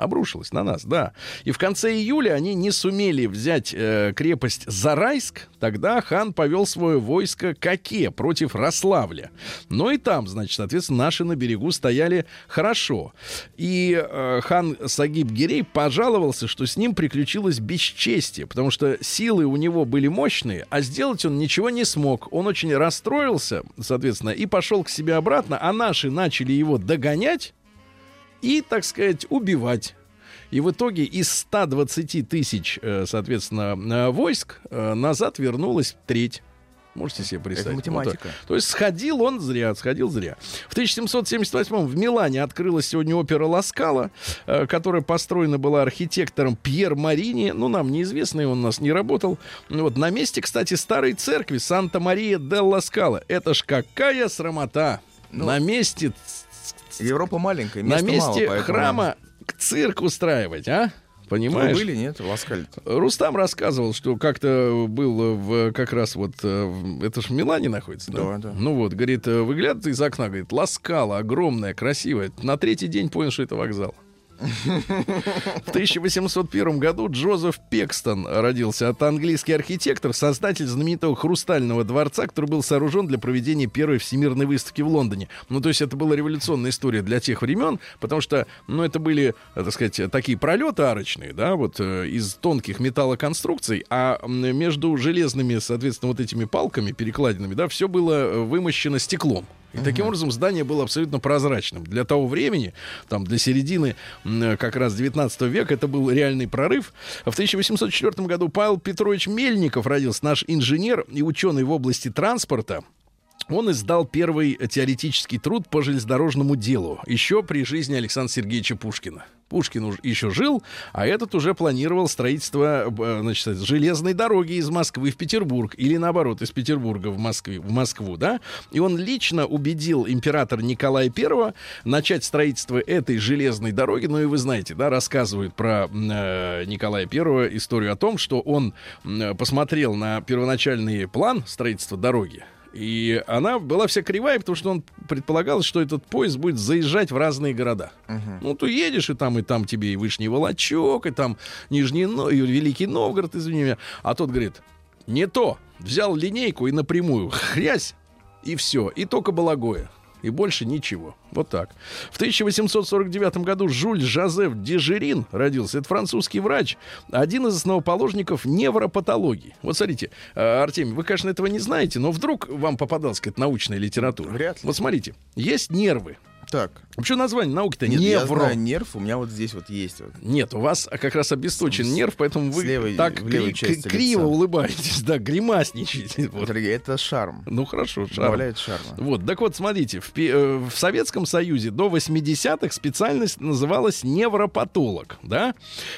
Обрушилось на нас, да. И в конце июля они не сумели взять э, крепость Зарайск. Тогда хан повел свое войско к Оке против Рославля. Но и там, значит, соответственно, наши на берегу стояли хорошо. И э, хан Сагиб Гирей пожаловался, что с ним приключилось бесчестие, потому что силы у него были мощные, а сделать он ничего не смог. Он очень расстроился, соответственно, и пошел к себе обратно, а наши начали его догонять и, так сказать, убивать. И в итоге из 120 тысяч, э, соответственно, э, войск э, назад вернулась треть. Можете себе представить? математика. Вот. То есть сходил он зря, сходил зря. В 1778 в Милане открылась сегодня опера Ласкала, э, которая построена была архитектором Пьер Марини. Ну, нам неизвестный, он у нас не работал. Ну, Вот на месте, кстати, старой церкви Санта-Мария де Ласкала. Это ж какая срамота. Ну, на месте Европа маленькая, на места мало, месте поэтому- храма к цирк устраивать, а? Вы Понимаешь? были, нет, в Ласкале? Рустам рассказывал, что как-то был в, как раз вот, э, это ж в Милане находится, да? Да, да. Ну вот, говорит, э, выглядывает из окна, говорит, ласкала, огромная, красивая. На третий день понял, что это вокзал. В 1801 году Джозеф Пекстон родился. Это английский архитектор, создатель знаменитого хрустального дворца, который был сооружен для проведения первой всемирной выставки в Лондоне. Ну, то есть это была революционная история для тех времен, потому что, ну, это были, так сказать, такие пролеты арочные, да, вот э, из тонких металлоконструкций, а между железными, соответственно, вот этими палками, перекладинами, да, все было э, вымощено стеклом. И таким образом здание было абсолютно прозрачным. Для того времени, там, для середины как раз 19 века, это был реальный прорыв. В 1804 году Павел Петрович Мельников родился, наш инженер и ученый в области транспорта. Он издал первый теоретический труд по железнодорожному делу еще при жизни Александра Сергеевича Пушкина. Пушкин уж еще жил, а этот уже планировал строительство э, значит, железной дороги из Москвы в Петербург или наоборот из Петербурга в, Москве, в Москву, да? И он лично убедил императора Николая I начать строительство этой железной дороги. Ну и вы знаете, да, рассказывают про э, Николая I историю о том, что он э, посмотрел на первоначальный план строительства дороги. И она была вся кривая, потому что он предполагал, что этот поезд будет заезжать в разные города. Ну, ты едешь, и там, и там тебе и Вышний Волочок, и там Нижний, и Великий Новгород, извини меня. А тот говорит, не то. Взял линейку и напрямую хрясь, и все. И только Балагоя. И больше ничего. Вот так. В 1849 году Жюль Жозеф Дежерин родился. Это французский врач, один из основоположников невропатологии. Вот смотрите, э, Артемий, вы, конечно, этого не знаете, но вдруг вам попадалась какая-то научная литература. Вряд ли. Вот смотрите, есть нервы. Так, Вообще название науки-то нет, я невро. знаю, нерв у меня вот здесь вот есть. Вот. Нет, у вас как раз обесточен С- нерв, поэтому вы левой- так кри- части кри- криво лица. улыбаетесь, да, гримасничаете. Вот. Это шарм. Ну хорошо, шарм. Добавляет шарма. Вот, так вот, смотрите, в, э, в Советском Союзе до 80-х специальность называлась невропатолог, да?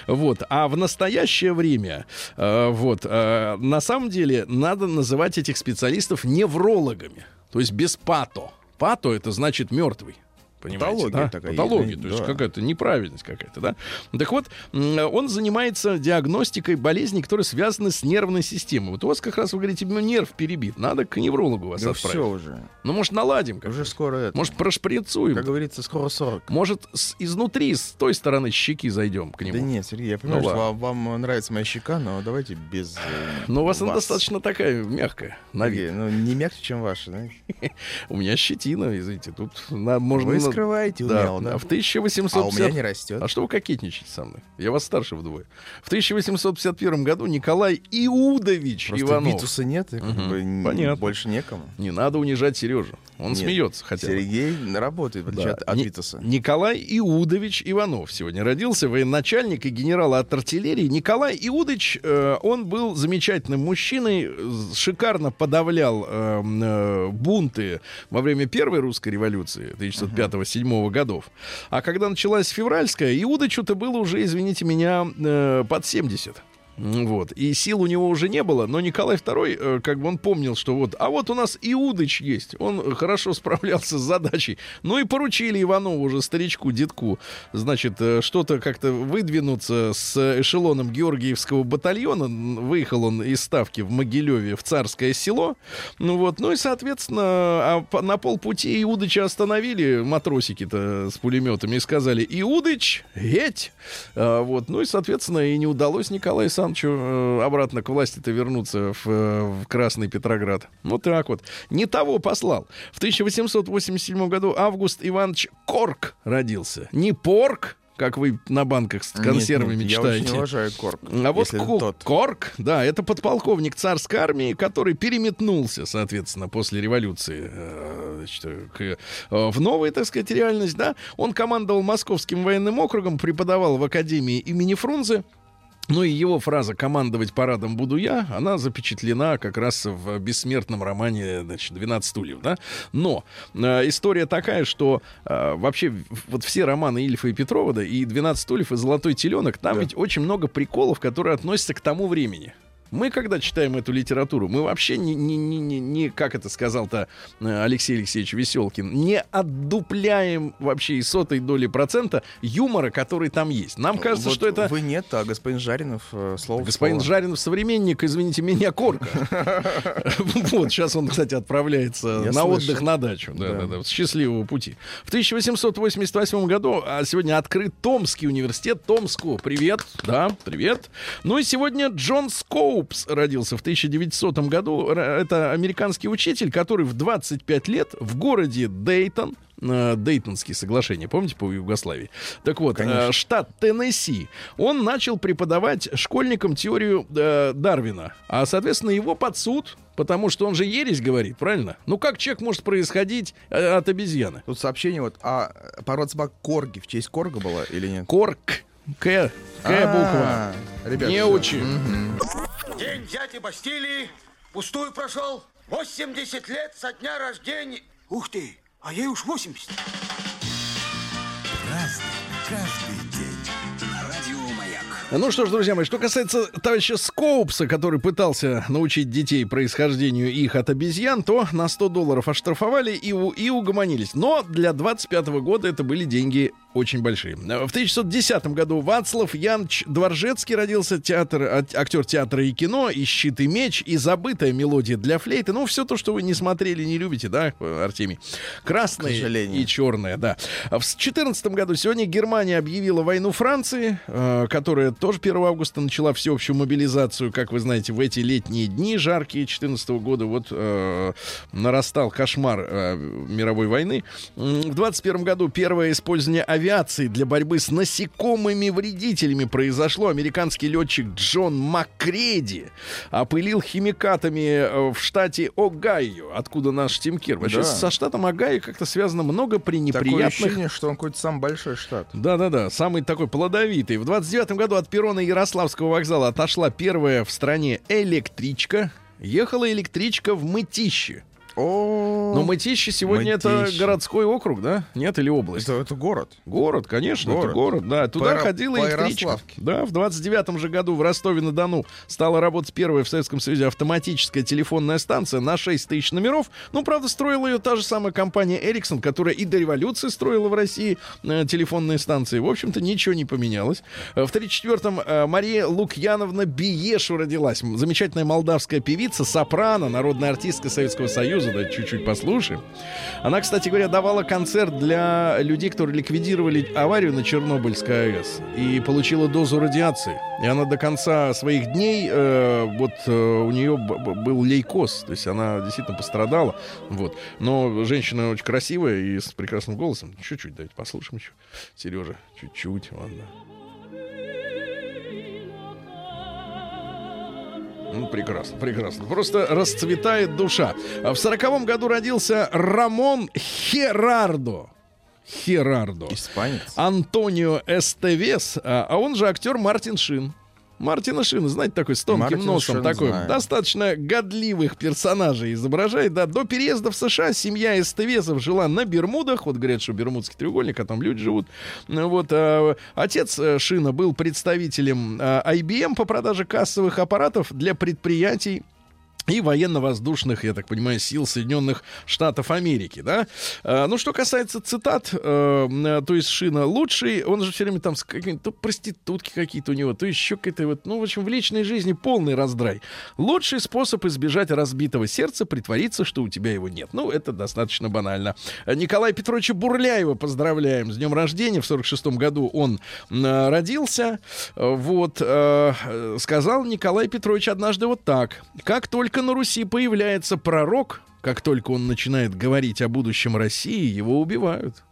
Вот, а в настоящее время, э, вот, э, на самом деле надо называть этих специалистов неврологами, то есть без пато. Пато это значит мертвый. Понимаете, Патология да? такая Патология, есть, то есть да. какая-то неправильность какая-то, да? Так вот, он занимается диагностикой болезней, которые связаны с нервной системой. Вот у вас как раз, вы говорите, ну, нерв перебит, надо к неврологу вас Да отправить. все уже. Ну, может, наладим как Уже скоро это. Может, прошприцуем? как говорится, скоро 40. Может, с- изнутри, с той стороны щеки зайдем к нему? Да нет, Сергей, я понимаю, Ну что ладно. вам, нравится моя щека, но давайте без э, Но у вас, она вас. достаточно такая мягкая, на вид. Сергей, ну, не мягче, чем ваша, да? У меня щетина, извините, тут на- можно... Вы на- скрываете да, умело, да? В 1850... А у меня не растет. А что вы кокетничаете со мной? Я вас старше вдвое. В 1851 году Николай Иудович Просто Иванов. Витуса нет, и как Мгм, бы понятно. больше некому. Не надо унижать Сережу. Он Нет, смеется хотя бы. Сергей работает, в отличие Да. от, от Ни- Витуса. Николай Иудович Иванов сегодня родился, военачальник и генерал от артиллерии. Николай Иудович, э, он был замечательным мужчиной, шикарно подавлял э, э, бунты во время Первой русской революции 1905-1907 годов. А когда началась февральская, Иудовичу-то было уже, извините меня, э, под 70. Вот. И сил у него уже не было, но Николай II, э, как бы он помнил, что вот, а вот у нас Иудыч есть, он хорошо справлялся с задачей. Ну и поручили Иванову уже, старичку, детку, значит, э, что-то как-то выдвинуться с эшелоном Георгиевского батальона. Выехал он из ставки в Могилеве в Царское село. Ну вот, ну и, соответственно, а на полпути Иудыча остановили матросики-то с пулеметами и сказали, Иудыч, едь! А, вот, ну и, соответственно, и не удалось Николаю Александровичу э, обратно к власти-то вернуться в, э, в Красный Петроград. Вот так вот. Не того послал. В 1887 году Август Иванович Корк родился. Не Порк, как вы на банках с Нет, консервами нет, читаете. Я очень уважаю Корк. А вот Ку- тот. Корк, да, это подполковник царской армии, который переметнулся, соответственно, после революции э, значит, к, в новую, так сказать, реальность, да. Он командовал Московским военным округом, преподавал в Академии имени Фрунзе. Ну и его фраза «командовать парадом буду я», она запечатлена как раз в бессмертном романе значит, «12 стульев». Да? Но э, история такая, что э, вообще вот все романы Ильфа и Петрова, да, и «12 стульев», и «Золотой теленок», там ведь очень много приколов, которые относятся к тому времени. Мы, когда читаем эту литературу, мы вообще не, не, не, не, не как это сказал-то э, Алексей Алексеевич Веселкин, не отдупляем вообще и сотой доли процента юмора, который там есть. Нам кажется, Вот что это... Вы нет, а господин Жаринов э, слово Господин слово. Жаринов современник, извините меня, корка. Вот, сейчас он, кстати, отправляется на отдых на дачу. Да, да, да. Счастливого пути. В 1888 году а сегодня открыт Томский университет. Томску. Привет. Да, привет. Ну и сегодня Джон Скоупс родился в 1900 году. Это американский учитель, который в 25 лет в городе Дейтон, э, Дейтонские соглашения, помните, по Югославии? Так вот, э, Конечно. штат Теннесси, он начал преподавать школьникам теорию э, Дарвина. А, соответственно, его под суд, потому что он же ересь говорит, правильно? Ну как человек может происходить э, от обезьяны? Тут сообщение вот, а пород собак Корги в честь Корга была или нет? Корк. К. К буква. А, Ребят, Не учи. День дяди Бастилии пустую прошел. 80 лет со дня рождения. Ух ты, а ей уж 80. Разный, каждый день. Радио Маяк. Ну что ж, друзья мои, что касается товарища Скоупса, который пытался научить детей происхождению их от обезьян, то на 100 долларов оштрафовали и, у- и угомонились. Но для 25 года это были деньги очень большие. В 1910 году Вацлав Янч Дворжецкий родился, театр, а- актер театра и кино, и «Щит и меч», и забытая мелодия для флейты. Ну, все то, что вы не смотрели, не любите, да, Артемий? Красное и черное, да. В 2014 году сегодня Германия объявила войну Франции, э, которая тоже 1 августа начала всеобщую мобилизацию. Как вы знаете, в эти летние дни жаркие 2014 года вот э, нарастал кошмар э, мировой войны. В 2021 году первое использование авиации для борьбы с насекомыми вредителями произошло. Американский летчик Джон Маккреди опылил химикатами э, в штате Огайо, откуда наш Тимкир. Вообще Да. со штатом Огайо как-то связано много Такое пренеприятных ощущение, что он какой-то самый большой штат. да-да-да, самый такой плодовитый. В 29 году от перрона Ярославского вокзала отошла первая в стране электричка. Ехала электричка в Мытище. О, Но Мытище сегодня это Мытищи. городской округ, да? Нет, или область? это, это город. Город, конечно, это город, да. Туда По- ходила по электричка. Ярославке. Да, в 29 же году в Ростове-на-Дону стала работать первая в Советском Союзе автоматическая телефонная станция на 6 тысяч номеров. Ну, правда, строила ее та же самая компания Ericsson, которая и до революции строила в России э, телефонные станции. В общем-то, ничего не поменялось. Э, В 34-м э, Мария Лукьяновна Биешу родилась. М, Замечательная молдавская певица, сопрано, народная артистка Советского Союза. Да, чуть-чуть послушаем. Она, кстати говоря, давала концерт для людей, которые ликвидировали аварию на Чернобыльской АЭС и получила дозу радиации. И она до конца своих дней, э, вот э, у нее был лейкоз, то есть она действительно пострадала. Вот. Но женщина очень красивая и с прекрасным голосом. Чуть-чуть давайте послушаем еще. Сережа, чуть-чуть, ладно. Ну, прекрасно, прекрасно. Просто расцветает душа. А В сороковом году родился Рамон Херардо. Херардо. Испанец. Антонио Эстевес, а, а он же актер Мартин Шин. Мартина Шина, знаете, такой с тонким Мартин носом, Шин такой знаю. достаточно годливых персонажей изображает. Да, до переезда в США семья Эстевесов жила на Бермудах. Вот говорят, что Бермудский треугольник, а там люди живут. Ну, Вот, а, отец э, Шина был представителем а, IBM по продаже кассовых аппаратов для предприятий и военно-воздушных, я так понимаю, сил Соединенных Штатов Америки, да. А, ну, что касается цитат, э, э, то есть Шина лучший, он же все время там с какими-то то проститутки какие-то у него, то еще какие-то вот, ну, в общем, в личной жизни полный раздрай. Лучший способ избежать разбитого сердца притвориться, что у тебя его нет. Ну, это достаточно банально. Николая Петровича Бурляева поздравляем с днем рождения. В 46 году он э, родился. Вот, сказал Николай Петрович однажды вот так. Как только на Руси появляется пророк, как только он начинает говорить о будущем России, его убивают.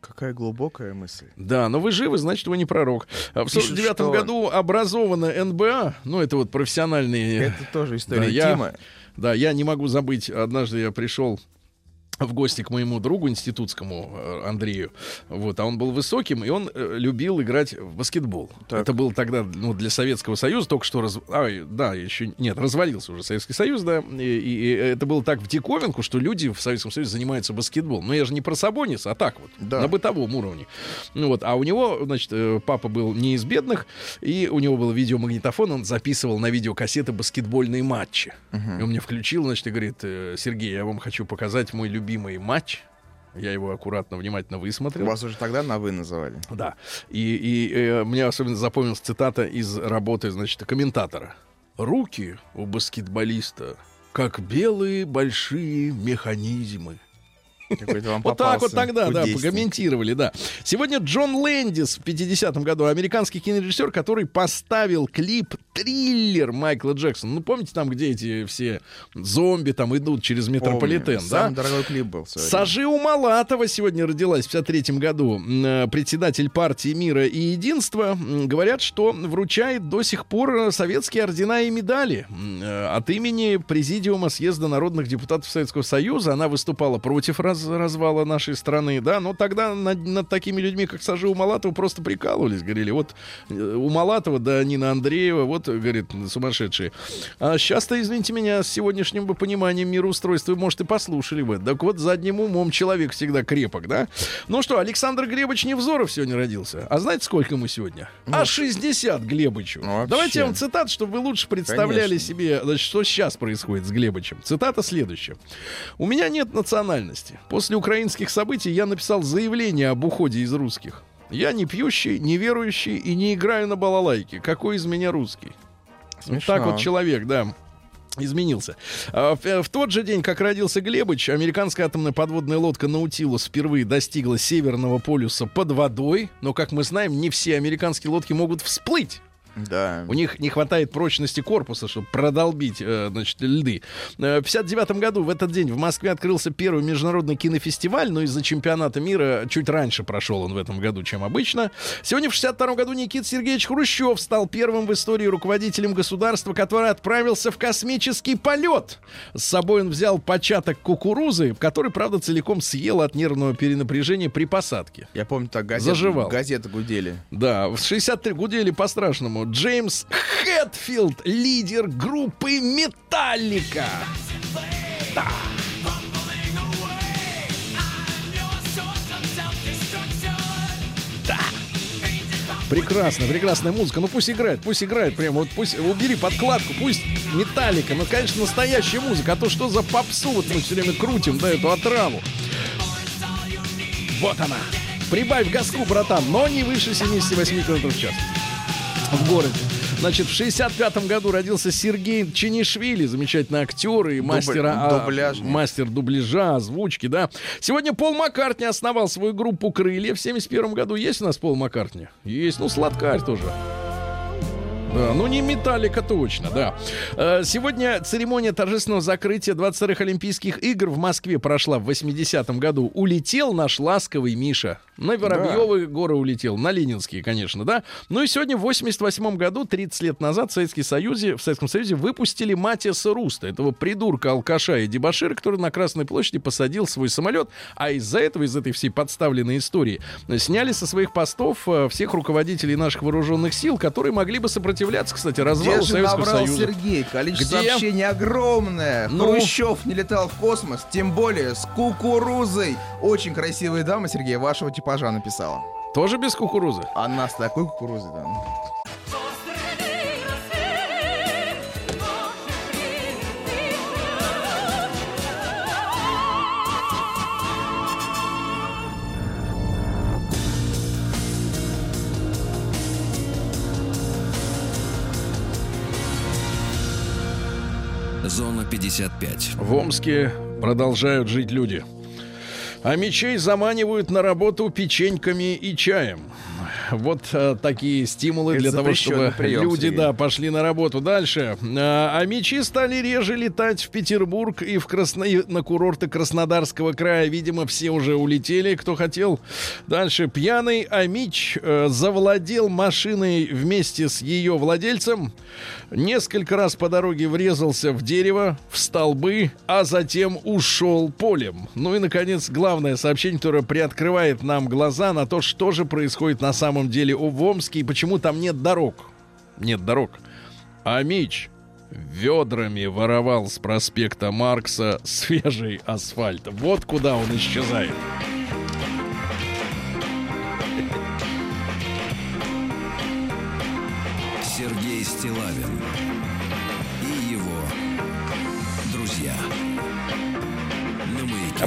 Какая глубокая мысль. Да, но вы живы, значит, вы не пророк. А В Пишут, 49 что- году образована НБА, ну, это вот профессиональные... Это тоже история Да, я- Тима. Да, я не могу забыть, однажды я пришел в гости к моему другу институтскому э, Андрею, вот, а он был высоким, и он э, любил играть в баскетбол. Так. Это был тогда, ну, для Советского Союза только что раз... ай, да, еще нет, развалился уже Советский Союз, да, и, и- это было так в диковинку, что люди в Советском Союзе занимаются баскетболом. Но я же не про Сабонис, а так вот, Да. на бытовом уровне. Ну вот, а у него, значит, э, папа был не из бедных, и у него был видеомагнитофон, он записывал на видеокассеты баскетбольные матчи. И он мне включил, значит, и говорит, Сергей, я вам хочу показать мой любимый матч. Я его аккуратно, внимательно высмотрел. Вас уже тогда на «вы» называли. Да. И, и, э, мне особенно запомнилась цитата из работы, значит, комментатора. Руки у баскетболиста как белые большие механизмы. Вот так вот тогда, да, покомментировали, да. Сегодня Джон Лэндис в 50-м году, американский кинорежиссер, который поставил клип «Триллер» Майкла Джексона. Ну, помните там, где эти все зомби там идут через Помню. метрополитен, да? Самый дорогой клип был. Сажи Малатова сегодня родилась в 53 году. Э, Председатель партии мира и единства. Говорят, что вручает до сих пор советские ордена и медали. Э, От имени Президиума съезда народных депутатов Советского Союза она выступала против раз- развала нашей страны. Да, но тогда над, над такими людьми, как Сажи Малатова, просто прикалывались. Говорили, вот э, у Малатова, да, Нина Андреева, вот, говорит, сумасшедшие. А сейчас-то, извините меня, с сегодняшним бы пониманием мироустройства, может, и послушали бы. Так вот, задним умом человек всегда крепок, да? Ну что, Александр Глебович Невзоров сегодня родился. А знаете, сколько ему сегодня? а 60 Глебычу. Ну, вообще. Давайте я вам цитат, чтобы вы лучше представляли Конечно. себе, значит, что сейчас происходит с Глебычем. Цитата следующая. «У меня нет национальности. После украинских событий я написал заявление об уходе из русских. Я не пьющий, не верующий и не играю на балалайке. Какой из меня русский?» Вот Смешно. так вот человек, да. Изменился. А, В, в тот же день, как родился Глебыч, американская атомная подводная лодка Наутилус впервые достигла Северного полюса под водой. Но, как мы знаем, не все американские лодки могут всплыть. Да. У них не хватает прочности корпуса, чтобы продолбить, э, значит, льды. Э, В 59 году в этот день в Москве открылся первый международный кинофестиваль, но из-за чемпионата мира чуть раньше прошел он в этом году, чем обычно. Сегодня в 62 году Никита Сергеевич Хрущев стал первым в истории руководителем государства, который отправился в космический полет. С собой он взял початок кукурузы, который, правда, целиком съел от нервного перенапряжения при посадке. Я помню, так газеты, Заживал. газеты гудели. Да, в 63 гудели по-страшному. Джеймс Хэтфилд, лидер группы Металлика. Прекрасно, прекрасная музыка. Ну пусть играет, пусть играет прямо. Вот пусть убери подкладку, пусть металлика. Ну, конечно, настоящая музыка. А то что за попсу вот мы все время крутим, да, эту отраву. Вот она. Прибавь газку, братан, но не выше 78 км в час. В городе. Значит, в 65 году родился Сергей Чинишвили, замечательный актер и мастер, а, дубляжник. мастер дубляжа, озвучки, да. Сегодня Пол Маккартни основал свою группу «Крылья». В 71 году есть у нас Пол Маккартни? Есть, ну, сладкарь тоже. Да, ну не Металлика точно, да. Э, Сегодня церемония торжественного закрытия 22-х Олимпийских игр в Москве прошла в 80-м году. Улетел наш ласковый Миша. На Воробьевы горы улетел, на Ленинские, конечно, да. Ну и сегодня в 88-м году, 30 лет назад, в, Советском Союзе, в Советском Союзе выпустили Матиаса Руста, этого придурка, алкаша и дебашира, который на Красной площади посадил свой самолет. А из-за этого, из этой всей подставленной истории, э, сняли со своих постов э, всех руководителей наших вооруженных сил, которые могли бы сопротивляться, кстати, развалу Где же Советского набрал Союза. Сергей? Количество Где? сообщений огромное. Ну? Хрущев не летал в космос, тем более с кукурузой. Очень красивая дама, Сергей, вашего типажа написала. Тоже без кукурузы? Она с такой кукурузой, да. Зона 55. В Омске продолжают жить люди. А мечей заманивают на работу печеньками и чаем. Вот э, такие стимулы Это для того, чтобы прием, люди, Сергей. да, пошли на работу. Дальше. А, а мечи стали реже летать в Петербург и в Красно... и на курорты Краснодарского края. Видимо, все уже улетели, кто хотел. Дальше. Пьяный Амич э, завладел машиной вместе с ее владельцем. Несколько раз по дороге врезался в дерево, в столбы, а затем ушел полем. Ну и, наконец, главное сообщение, которое приоткрывает нам глаза на то, что же происходит на самом деле в Омске и почему там нет дорог. Нет дорог. А Мич ведрами воровал с проспекта Маркса свежий асфальт. Вот куда он исчезает.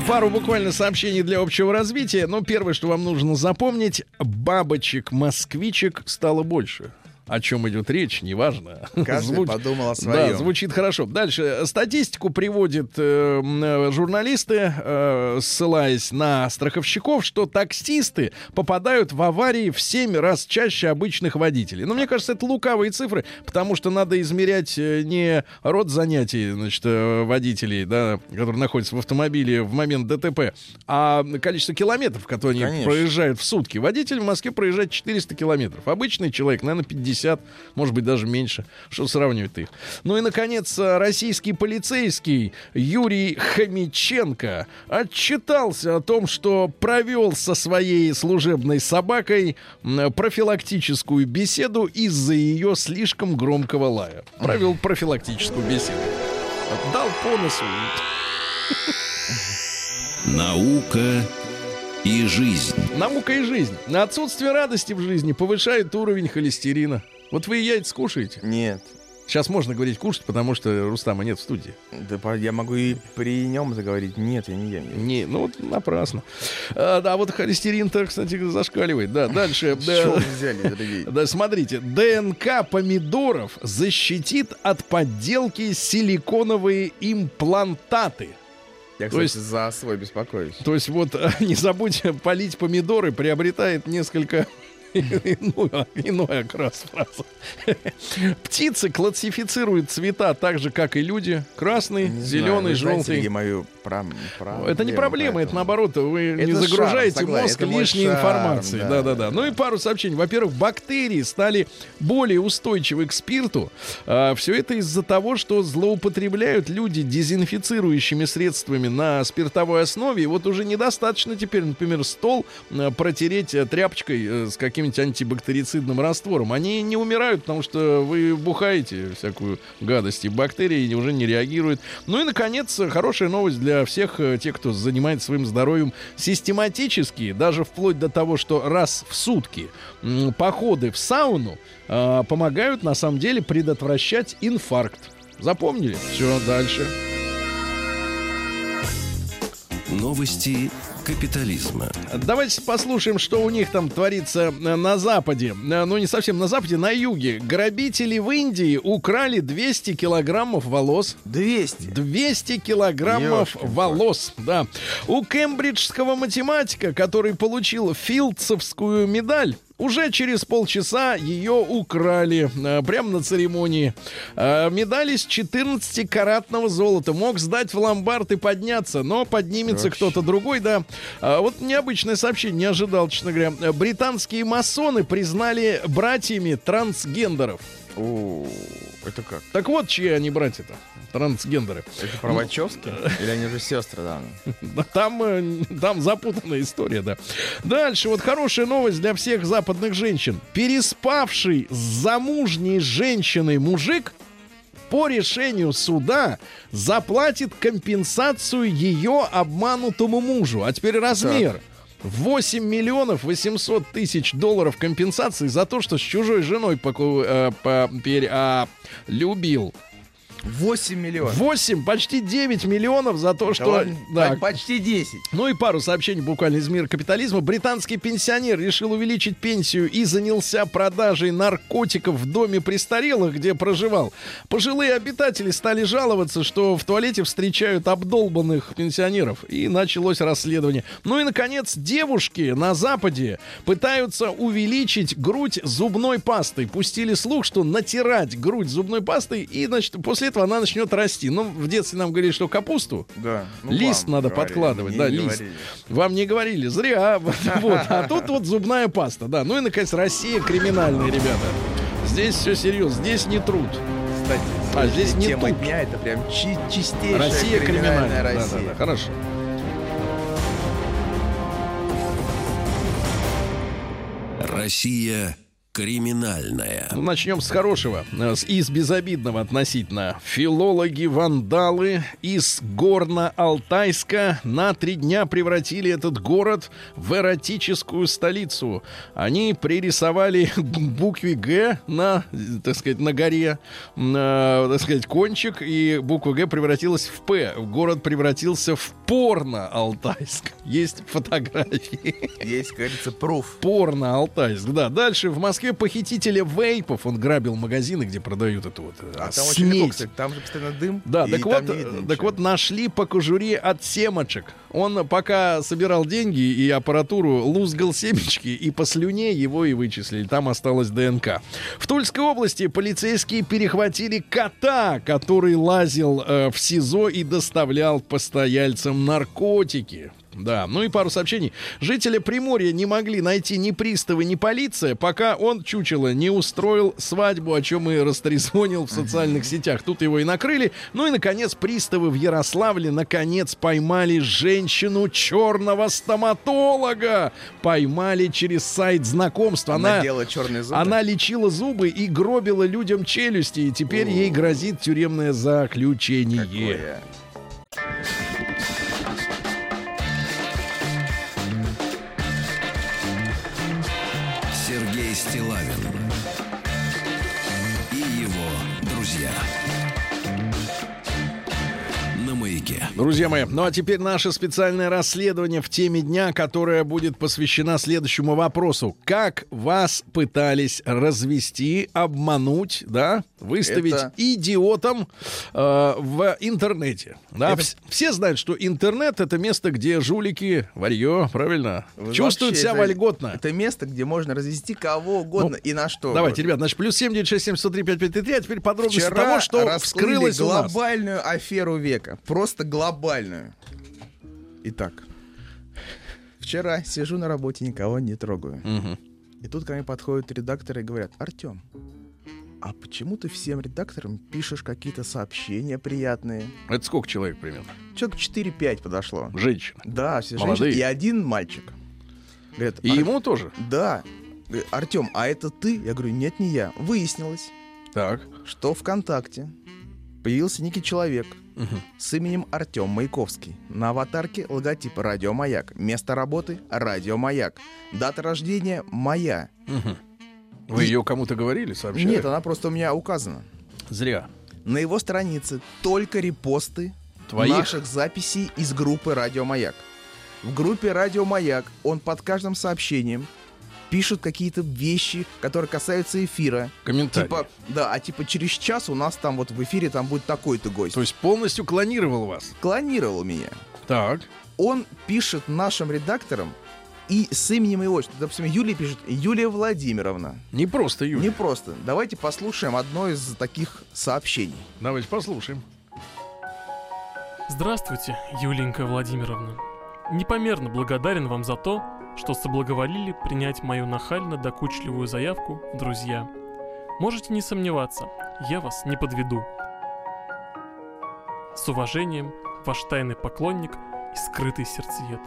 Пару буквально сообщений для общего развития. Но первое, что вам нужно запомнить, бабочек-москвичек стало больше. О чем идет речь, неважно. Каждый подумал о Да, своем. звучит хорошо. Дальше. Статистику приводят э, э, журналисты, э, ссылаясь на страховщиков, что таксисты попадают в аварии в 7 раз чаще обычных водителей. Но мне кажется, это лукавые цифры, потому что надо измерять э, не род занятий значит, э, водителей, да, которые находятся в автомобиле в момент ДТП, а количество километров, которые они Конечно. проезжают в сутки. Водитель в Москве проезжает 400 километров. Обычный человек, наверное, 50, может быть, даже меньше. Что сравнивать их? Ну и, наконец, российский полицейский Юрий Хомиченко отчитался о том, что провел со своей служебной собакой профилактическую беседу из-за ее слишком громкого лая. Провел профилактическую беседу. Дал по носу. Наука и жизнь. Наука и жизнь. Отсутствие радости в жизни повышает уровень холестерина. Вот вы и яйца кушаете. Нет. Сейчас можно говорить кушать, потому что Рустама нет в студии. Да я могу и при нем заговорить. Нет, я не ем. Не, ну вот напрасно. А, да, вот холестерин-то, кстати, зашкаливает. Да, дальше. Да. чего вы взяли, дорогие? Да, смотрите, ДНК помидоров защитит от подделки силиконовые имплантаты. Я, То кстати, есть- за свой беспокоюсь. То есть вот не забудьте полить помидоры, приобретает несколько иной, окрас фраза. Птицы классифицируют цвета так же, как и люди. Красный, зеленый, желтый. Это не проблема, это наоборот, вы не загружаете мозг лишней да. Да-да-да. Ну и пару сообщений. Во-первых, бактерии стали более устойчивы к спирту. все это из-за того, что злоупотребляют люди дезинфицирующими средствами на спиртовой основе. И вот уже недостаточно теперь, например, стол э, протереть э, тряпочкой э, с каким-нибудь антибактерицидным раствором. Они не умирают, потому что вы бухаете всякую гадость, и бактерии уже не реагируют. Ну и, наконец, хорошая новость для всех э, тех, кто занимается своим здоровьем систематически, даже вплоть до того, что раз в сутки походы в сауну э, помогают, на самом деле, предотвращать инфаркт. Запомнили? Все, дальше. Новости капитализма. Давайте послушаем, что у них там творится э, на Западе. Э, Ну, не совсем на Западе, на юге. Грабители в Индии украли 200 килограммов волос. 200. 200 килограммов Ёшкин волос, да. У кембриджского математика, который получил Филдсовскую медаль, уже через полчаса ее украли э, прямо на церемонии. Э, медаль из 14-каратного золота. Мог сдать в ломбард и подняться, но поднимется кто-то другой, да. А вот необычное сообщение, не ожидал, честно говоря. Э, Британские масоны признали братьями трансгендеров. О, это как? Так вот, чьи они братья-то? Трансгендеры. Это про Вачовски? Или они уже сестры, да? Там, э, там запутанная история, да. Дальше, вот хорошая новость для всех западных женщин. Переспавший с замужней женщиной мужик по решению суда заплатит компенсацию ее обманутому мужу. А теперь размер. 8 миллионов 800 тысяч долларов компенсации за то, что с чужой женой поку- э, по- пере- а, любил. 8 миллионов. 8, почти 9 миллионов за то, Да что... Да, по- Почти 10. Ну и пару сообщений буквально из мира капитализма. Британский пенсионер решил увеличить пенсию и занялся продажей наркотиков в доме престарелых, где проживал. Пожилые обитатели стали жаловаться, что в туалете встречают обдолбанных пенсионеров. И началось расследование. Ну и, наконец, девушки на Западе пытаются увеличить грудь зубной пастой. Пустили слух, что натирать грудь зубной пастой, и, значит, после этого она начнет расти. Ну, в детстве нам говорили, что капусту Да. ну лист надо говорили, подкладывать, да, лист. говорили. Вам не говорили, зря. Вот. А тут вот зубная паста, да. Ну и, наконец, Россия криминальная, ребята. Здесь все серьезно, здесь не труд. Кстати, А, здесь не тема тут. дня это прям чи- чистейшая Россия криминальная криминальная. Да, Россия. да, да, хорошо. Россия криминальная. Ну, начнем с хорошего, э, с- из безобидного относительно. Филологи-вандалы из Горно-Алтайска на три дня превратили этот город в эротическую столицу. Они пририсовали букве «Г» на, э, так сказать, на горе, на, так сказать, кончик, и буква «Г» превратилась в «П». Город превратился в Порно-Алтайск. Есть фотографии. Есть, как говорится, пруф. Порно Алтайск, да. Дальше в Москве похитителя вейпов. Он грабил магазины, где продают эту вот э, А там очень легко, кстати, там же постоянно дым. Да, так вот, э, так ничего. вот нашли по кожуре от семочек. Он пока собирал деньги и аппаратуру, лузгал семечки, и по слюне его и вычислили. Там осталась ДНК. В Тульской области полицейские перехватили кота, который лазил э, в СИЗО и доставлял постояльцам наркотики. Да, ну и пару сообщений. Жители Приморья не могли найти ни приставы, ни полиция, пока он, чучело, не устроил свадьбу, о чем и растрезвонил в социальных сетях. Тут его и накрыли. Ну и, наконец, приставы в Ярославле, наконец, поймали женщину черного стоматолога. Поймали через сайт знакомств. Она, Она, делала черные зубы. она лечила зубы и гробила людям челюсти. И теперь ей грозит тюремное заключение. Какое? Стилавин Маяке. Друзья мои, ну а теперь наше специальное расследование в теме дня, которое будет посвящена следующему вопросу. Как вас пытались развести, обмануть, да, выставить Это- идиотом э, в интернете? Да, Это- вс- все знают, что интернет это место, где жулики, варье, правильно, Вы чувствуют вообще себя это- вольготно. Это место, где можно развести кого угодно и на что. Ну, Давайте, ребят, значит, плюс 7967 а теперь подробности Вчера того, что вскрылось у нас. глобальную аферу века. Просто глобальную. Итак. Вчера сижу на работе, никого не трогаю. Мгм. И тут ко мне подходят редакторы и говорят, Артем, а почему ты всем редакторам пишешь какие-то сообщения приятные? Это сколько человек примерно? Человек 4-5 подошло. Женщин. Да, все Молодые. женщины и один мальчик. Говорят, И «Ар- ему тоже? Да. Артем, а это ты? Я говорю, нет, не я. Выяснилось, Так. что ВКонтакте появился некий человек Мгм. с именем Артем Маяковский. На аватарке логотип «Радио Маяк». Место работы — «Радио Маяк». Дата рождения — моя. Мгм. Вы ее кому-то говорили, сообщали? Нет, она просто у меня указана. Зря. На его странице только репосты Твоих? наших записей из группы «Радио Маяк». В группе «Радио Маяк» он под каждым сообщением пишет какие-то вещи, которые касаются эфира. Комментарий. Типа, да, а типа через час у нас там вот в эфире там будет такой-то гость. То есть полностью клонировал вас. Клонировал меня. Так. Он пишет нашим редакторам и с именем и отчеством. Допустим, Юлия пишет Юлия Владимировна. Не просто Юля. Не просто. Давайте послушаем одно из таких сообщений. Давайте послушаем. Здравствуйте, Юленька Владимировна. Непомерно благодарен вам за то, что соблаговолили принять мою нахально-докучливую заявку в друзья. Можете не сомневаться, я вас не подведу. С уважением, ваш тайный поклонник и скрытый сердцеед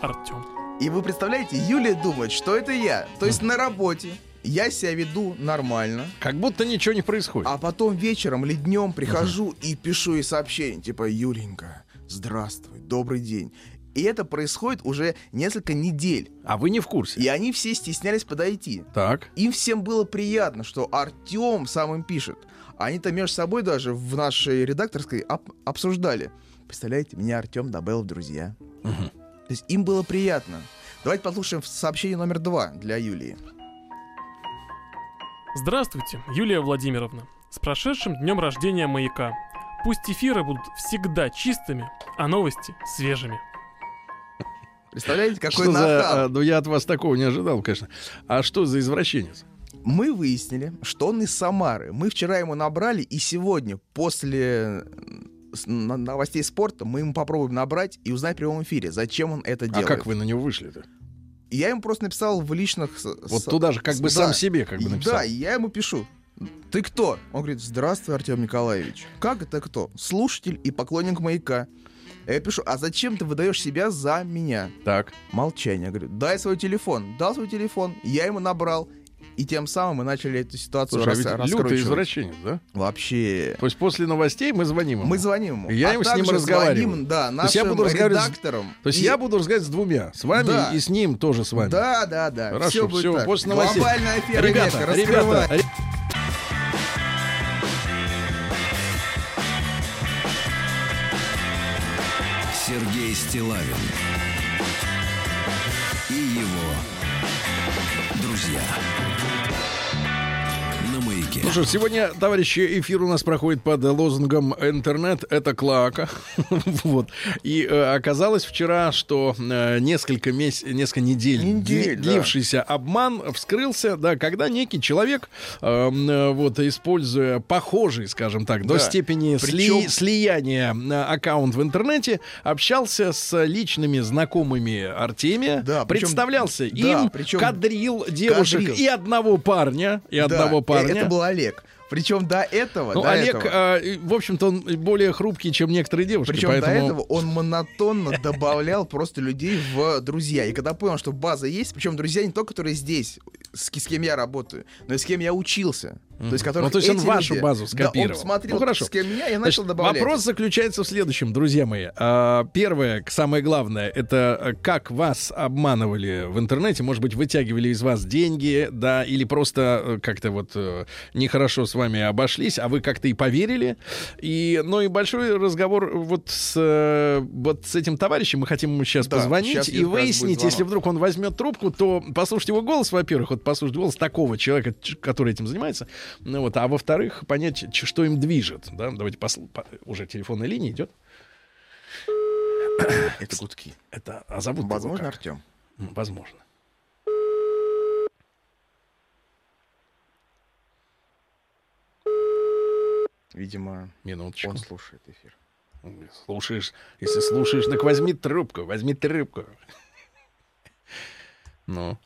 Артем. И вы представляете, Юлия думает, что это я. То есть на работе я себя веду нормально, Как будто ничего не происходит. а потом вечером или днем прихожу и пишу ей сообщение, типа «Юленька, здравствуй, добрый день». И это происходит уже несколько недель. А вы не в курсе. И они все стеснялись подойти. Так. Им всем было приятно, что Артем сам им пишет. Они там между собой даже в нашей редакторской об- обсуждали. Представляете, меня Артем добавил в друзья. То есть им было приятно. Давайте послушаем сообщение номер два для Юлии. Здравствуйте, Юлия Владимировна. С прошедшим днем рождения маяка. Пусть эфиры будут всегда чистыми, а новости свежими. Представляете, какой Что нахал? а, Ну, я от вас такого не ожидал, конечно. А что за извращенец? Мы выяснили, что он из Самары. Мы вчера ему набрали, и сегодня, после новостей спорта, мы ему попробуем набрать и узнать в прямом эфире, зачем он это А делает. как вы на него вышли-то? Я ему просто написал в личных... Вот с- туда же как бы да. сам себе как бы написал. Да, я ему пишу. Ты кто? Он говорит, здравствуй, Артем Николаевич. Как это кто? Слушатель и поклонник маяка. Я пишу, а зачем ты выдаешь себя за меня? Так. Молчание. Говорю, дай свой телефон. Дал свой телефон, я ему набрал. И тем самым мы начали эту ситуацию Слушай, а рас- ведь лютый извращенец, да? Вообще. То есть после новостей мы звоним ему. Мы звоним ему. Я А им с ним разговариваю. звоним, да, То есть я нашим буду разговаривать с-. То есть И- я буду разговаривать с двумя. С вами Да. и с ним тоже с вами. Да, да, да. Хорошо, все будет всё, так. после новостей. Глобальная афера Ребята, века. ребята, Стилавин Ну что ж, сегодня, товарищи, эфир у нас проходит под лозунгом «Интернет — это клака». вот. И э, оказалось вчера, что э, несколько, меся... несколько недель, Недель, дли- да. длившийся обман вскрылся, да, когда некий человек, э, э, вот, используя похожий, скажем так, до Да. степени сли- Причем- слияния э, аккаунт в интернете, общался с личными знакомыми Артемия, Да, причем- представлялся да, им, причем- кадрил девушек Кадрил. и одного парня, и Да, одного э, парня. Это был Олег. Причем до этого, Ну, до Олег, этого, и, в общем-то, он более хрупкий, чем некоторые девушки, причем поэтому... до этого он монотонно добавлял просто людей в друзья. И когда понял, что база есть, причем друзья не только которые здесь, с, с кем я работаю, но и с кем я учился. То есть, которых Ну, то есть он вашу люди- базу Да, скопировал. он смотрел, Ну, хорошо. с кем я Значит, начал добавлять. вопрос заключается в следующем, друзья мои. А, Первое, самое главное, это э, как вас обманывали в интернете. Может быть, вытягивали из вас деньги, да, или просто э, как-то вот э, нехорошо с вами обошлись, а вы как-то и поверили. И, ну и большой разговор вот с, вот с этим товарищем. Мы хотим ему сейчас Да, позвонить щас и выяснить, если вдруг он возьмет трубку, то послушать его голос, во-первых, вот послушать голос такого человека, который этим занимается, ну вот, а во-вторых, понять, что им движет, да, давайте посл- по- уже телефонная линия идет, Это гудки. это, а зовут Возможно? Артем. Возможно. Видимо, Минуточку. он слушает эфир. Слушаешь, если слушаешь, так возьми трубку, возьми трубку. Ну.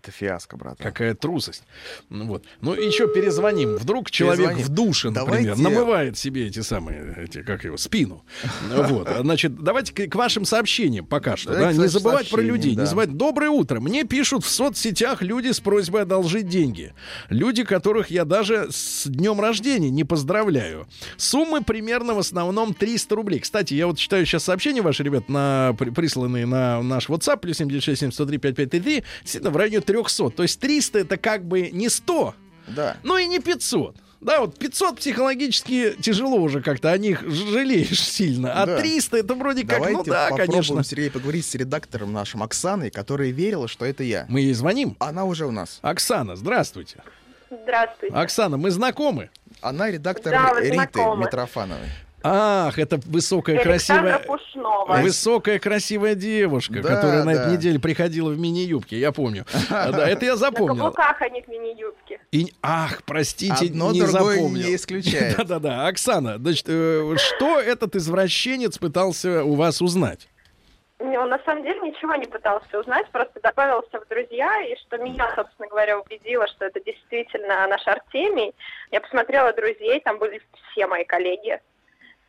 Это фиаско, брат. Какая трусость. Ну, вот. Ну, еще перезвоним. Вдруг человек Перезвоним. в душе, например, Давайте- намывает себе эти самые, эти, как его, спину. Вот. Значит, давайте к, к вашим сообщениям пока что. Да? Не забывать про людей. да. Не забывать. Доброе утро. Мне пишут в соцсетях люди с просьбой одолжить деньги. Люди, которых я даже с днем рождения не поздравляю. Суммы примерно в основном 300 рублей. Кстати, я вот читаю сейчас сообщения ваши, ребят, на, при- присланные на наш WhatsApp, плюс 7967 103 5533, действительно в районе 300. То есть 300 это как бы не 100, Да. ну и не 500. Да, вот 500 психологически тяжело уже как-то, о них жалеешь сильно. А Да. 300 это вроде как, Давайте ну да, попробуем, конечно. Сергей, поговорить с редактором нашим Оксаной, которая верила, что это я. Мы ей звоним. Она уже у нас. Оксана, здравствуйте. Здравствуйте. Оксана, мы знакомы? Она редактор Да, Риты знакомы. Митрофановой. Ах, это высокая, Александра красивая... Пушнова. Высокая, красивая девушка, Да, которая на да. этой неделе приходила в мини-юбке, я помню. Да, это я На запомнил. каблуках, а не в мини-юбке. И, ах, простите, Одно не запомнил. не исключает. Да-да-да. Оксана, значит, э, что этот извращенец пытался у вас узнать? Не, Он на самом деле ничего не пытался узнать, просто добавился в друзья, и что меня, собственно говоря, убедило, что это действительно наш Артемий. Я посмотрела друзей, там были все мои коллеги.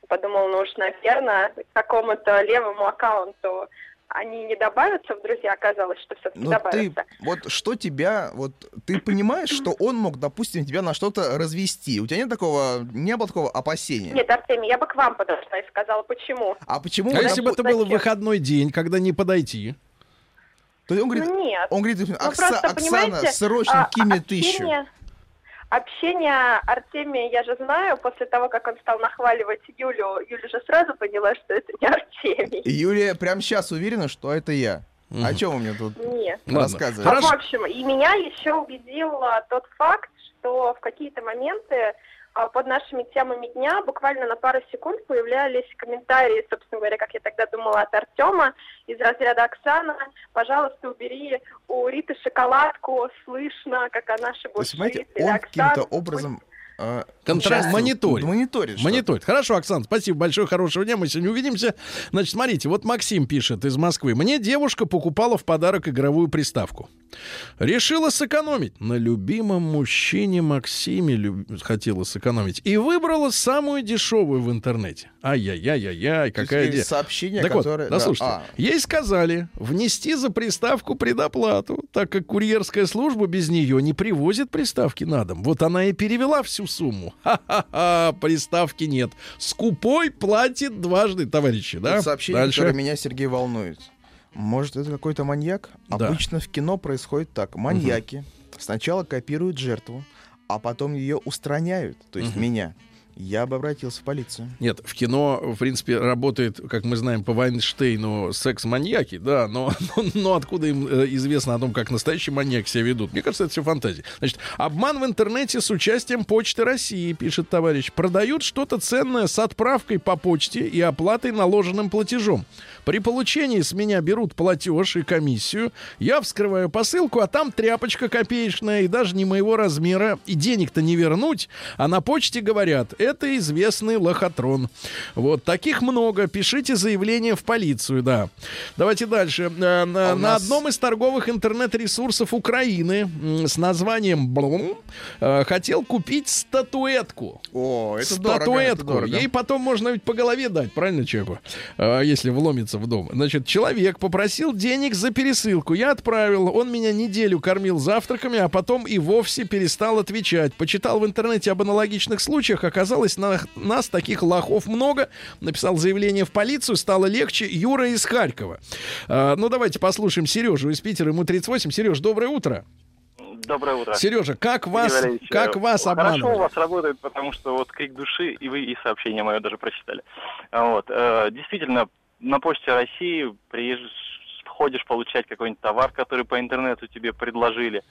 Подумала, ну уж, наверное, какому-то левому аккаунту они не добавятся в друзья, оказалось, что все-таки Ну ты, добавятся. вот что тебя, вот ты понимаешь, что он мог, допустим, тебя на что-то развести? У тебя нет такого, не было такого опасения? Нет, Артемий, я бы к вам подошла и сказала, почему. А почему? А вот, если бы это был выходной день, когда не подойти? То есть он говорит, Ну, нет. он говорит, Ну, «Окса- просто, Оксана, срочно а, кинь мне общение- тысячу. Общение Артемия я же знаю, после того, как он стал нахваливать Юлю, Юля же сразу поняла, что это не Артемий. Юлия прямо сейчас уверена, что это я. О чем вы мне тут Нет. Рассказываете? А. В общем, и меня еще убедил а, тот факт, что в какие-то моменты под нашими темами дня буквально на пару секунд появлялись комментарии, собственно говоря, как я тогда думала, от Артема из разряда Оксана, пожалуйста, убери у Риты шоколадку, слышно, как она То шибут есть, понимаете, он «Оксана, каким-то образом э, Контра- участвует, мониторит. Мониторит. Мониторит. Хорошо, Оксан, спасибо большое, хорошего дня. Мы сегодня увидимся. Значит, смотрите, вот Максим пишет из Москвы. Мне девушка покупала в подарок игровую приставку. Решила сэкономить. На любимом мужчине Максиме люб- хотела сэкономить. И выбрала самую дешевую в интернете. Ай-яй-яй-яй-яй, какая идея. сообщение, Так вот, которое... да, да, слушайте, а, ей сказали внести за приставку предоплату, так как курьерская служба без нее не привозит приставки на дом. Вот она и перевела всю сумму. Ха-ха-ха, приставки нет. Скупой платит дважды, товарищи, да? сообщение, Дальше. которое меня, Сергей, волнует. Может, это какой-то маньяк? Да. Обычно в кино происходит так. Маньяки сначала копируют жертву, а потом ее устраняют, то есть меня. Я бы обратился в полицию. Нет, в кино, в принципе, работает, как мы знаем, по Вайнштейну секс-маньяки, да, но, но, но откуда им э, известно о том, как настоящие маньяки себя ведут? Мне кажется, это все фантазия. Значит, обман в интернете с участием Почты России, пишет товарищ. Продают что-то ценное с отправкой по почте и оплатой наложенным платежом. При получении с меня берут платеж и комиссию. Я вскрываю посылку, а там тряпочка копеечная и даже не моего размера. И денег-то не вернуть. А на почте говорят, это известный лохотрон. Вот таких много. Пишите заявление в полицию, да. Давайте дальше. Э, На, А на нас- одном из торговых интернет-ресурсов Украины с названием Блум э, хотел купить статуэтку. О, это дорого, это Статуэтку. дорого. Ей потом можно ведь по голове дать, правильно, человеку? Если вломится в дом. Значит, человек попросил денег за пересылку. Я отправил. Он меня неделю кормил завтраками, а потом и вовсе перестал отвечать. Почитал в интернете об аналогичных случаях. Оказалось, на, нас таких лохов много. Написал заявление в полицию. Стало легче. Юра из Харькова. А, ну, давайте послушаем Сережу из Питера. Ему 38. Сереж, доброе утро. Доброе утро. Сережа, как вас, Валерьевич, как э, вас Хорошо обманывали? у вас работает, потому что вот крик души, и вы и сообщение мое даже прочитали. Вот. э, Действительно, на почте России приезжаешь, ходишь получать какой-нибудь товар, который по интернету тебе предложили.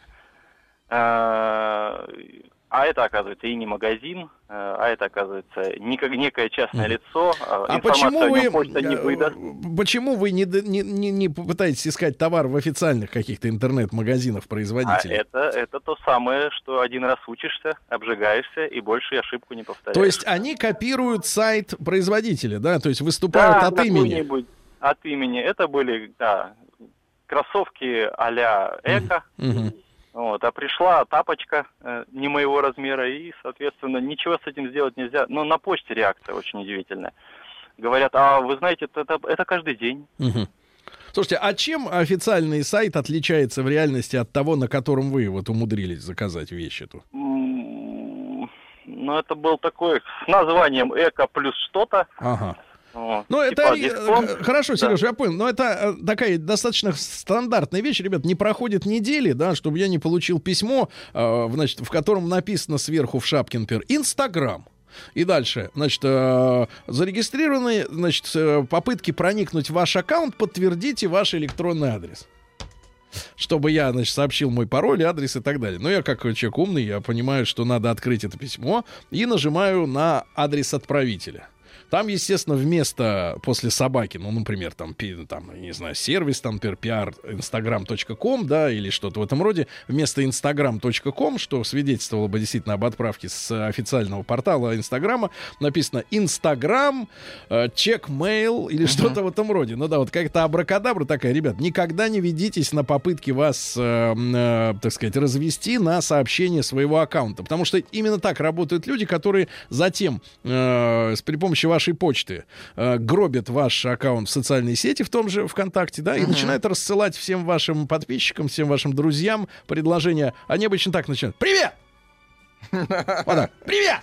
Э, А это, оказывается, и не магазин, э, а это, оказывается, некое частное лицо. э, А информацию почему вы, не э, выдаст. почему вы не, не, не, не попытаетесь искать товар в официальных каких-то интернет-магазинах А производителей? это, это то самое, что один раз учишься, обжигаешься и больше ошибку не повторяешь. То есть они копируют сайт производителя, да? То есть выступают Да, от имени. От имени. Это были, да, кроссовки а-ля Эко. Мгм. Вот, а пришла тапочка э, не моего размера, и, соответственно, ничего с этим сделать нельзя. Но на почте реакция очень удивительная. Говорят, а вы знаете, это, это, это каждый день. Мгм. Слушайте, а чем официальный сайт отличается в реальности от того, на котором вы вот умудрились заказать вещь эту? Ну, это был такой с названием Эко плюс что-то. Ага. Ну, это типа э, дисконт. хорошо, Да. Сереж, я понял. Но это э, такая достаточно стандартная вещь, ребят. Не проходит недели, да, чтобы я не получил письмо, э, значит, в котором написано сверху в шапке, например, Инстаграм. И дальше, значит, э, зарегистрированы, значит, э, попытки проникнуть в ваш аккаунт, подтвердите ваш электронный адрес. Чтобы я, значит, сообщил мой пароль, адрес и так далее. Но я, как человек умный, я понимаю, что надо открыть это письмо и нажимаю на адрес отправителя. Там, естественно, вместо после собаки, ну, например, там, пи- там, не знаю, сервис, там, например, pr.instagram.com, да, или что-то в этом роде, вместо instagram.com, что свидетельствовало бы действительно об отправке с официального портала Инстаграма, написано Инстаграм, чек-мейл или что-то в этом роде. Ну да, вот как-то абракадабра такая, ребят, никогда не ведитесь на попытки вас, э, э, так сказать, развести на сообщение своего аккаунта, потому что именно так работают люди, которые затем э, с- при помощи вашей почты э, гробят ваш аккаунт в социальной сети, в том же ВКонтакте, да, и начинают рассылать всем вашим подписчикам, всем вашим друзьям предложения. Они обычно так начинают. Привет! Вот так. Привет!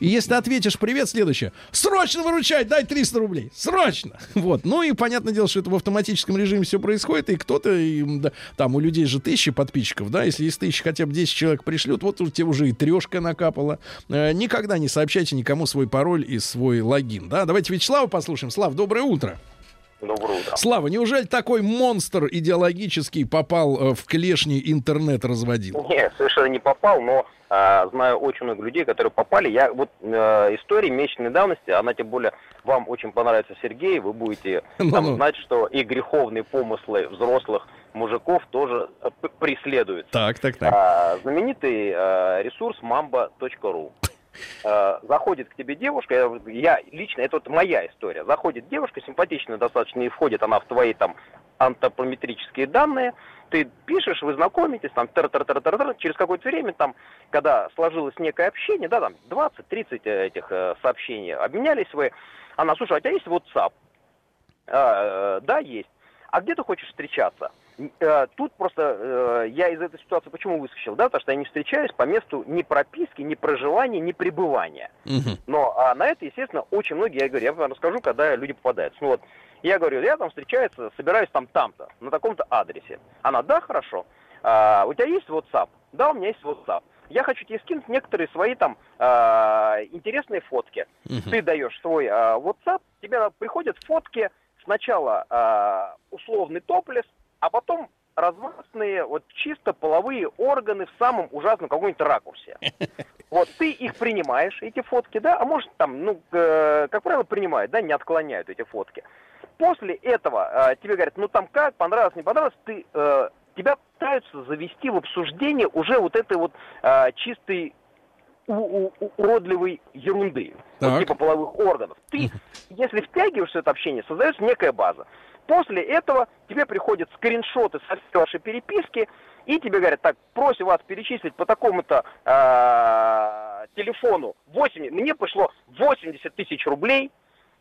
И если ответишь привет, следующее. Срочно выручай, дай 300 рублей. Срочно. Вот. Ну и понятное дело, что это в автоматическом режиме все происходит, и кто-то, да, там у людей же тысячи подписчиков, да, если из тысячи хотя бы 10 человек пришлют, вот у тебя уже и трешка накапала. Э, никогда не сообщайте никому свой пароль и свой логин, да. Давайте Вячеслава послушаем. Слав, доброе утро. Доброе утро. Слава, неужели такой монстр идеологический попал э, в клешни интернет разводил? Нет, совершенно не попал, но а, знаю очень много людей, которые попали. Я вот э, история месячной давности, она тем более вам очень понравится, Сергей, вы будете Ну-ну. там, знать, что и греховные помыслы взрослых мужиков тоже э, п- преследуются. Так, так, так. А, знаменитый э, ресурс mamba.ru. Э, Заходит к тебе девушка, я, я лично, это вот моя история. Заходит девушка, симпатичная достаточно, и входит она в твои там антропометрические данные. Ты пишешь, вы знакомитесь, там, тар тар тар тар через какое-то время, там, когда сложилось некое общение, да, там, 20-30 этих э, сообщений, обменялись вы, она, слушай, а у тебя есть WhatsApp? «А, э, да, есть. А где ты хочешь встречаться? Э, Тут просто э, я из этой ситуации почему выскочил, да, потому что я не встречаюсь по месту ни прописки, ни проживания, ни пребывания. Мгм. Но а на это, естественно, очень многие, я говорю, я вам расскажу, когда люди попадаются. Ну вот, я говорю, я там встречаюсь, собираюсь там там-то, на таком-то адресе. Она, да, хорошо. А, у тебя есть WhatsApp? Да, у меня есть WhatsApp. Я хочу тебе скинуть некоторые свои там а, интересные фотки. Мгм. Ты даешь свой а, WhatsApp, тебе приходят фотки сначала а, условный топлес, а потом размазанные вот чисто половые органы в самом ужасном каком-нибудь ракурсе. Вот ты их принимаешь, эти фотки, да, а может там, ну, э, как правило, принимают, да, не отклоняют эти фотки. После этого э, тебе говорят, ну там как, понравилось, не понравилось, ты, э, тебя пытаются завести в обсуждение уже вот этой вот э, чистой у- у- уродливой ерунды, вот типа половых органов. Ты, если втягиваешься в это общение, создается некая база. После этого тебе приходят скриншоты со всей вашей переписки, и тебе говорят, так, просим вас перечислить по такому-то э, телефону 8, мне пришло 80 тысяч рублей,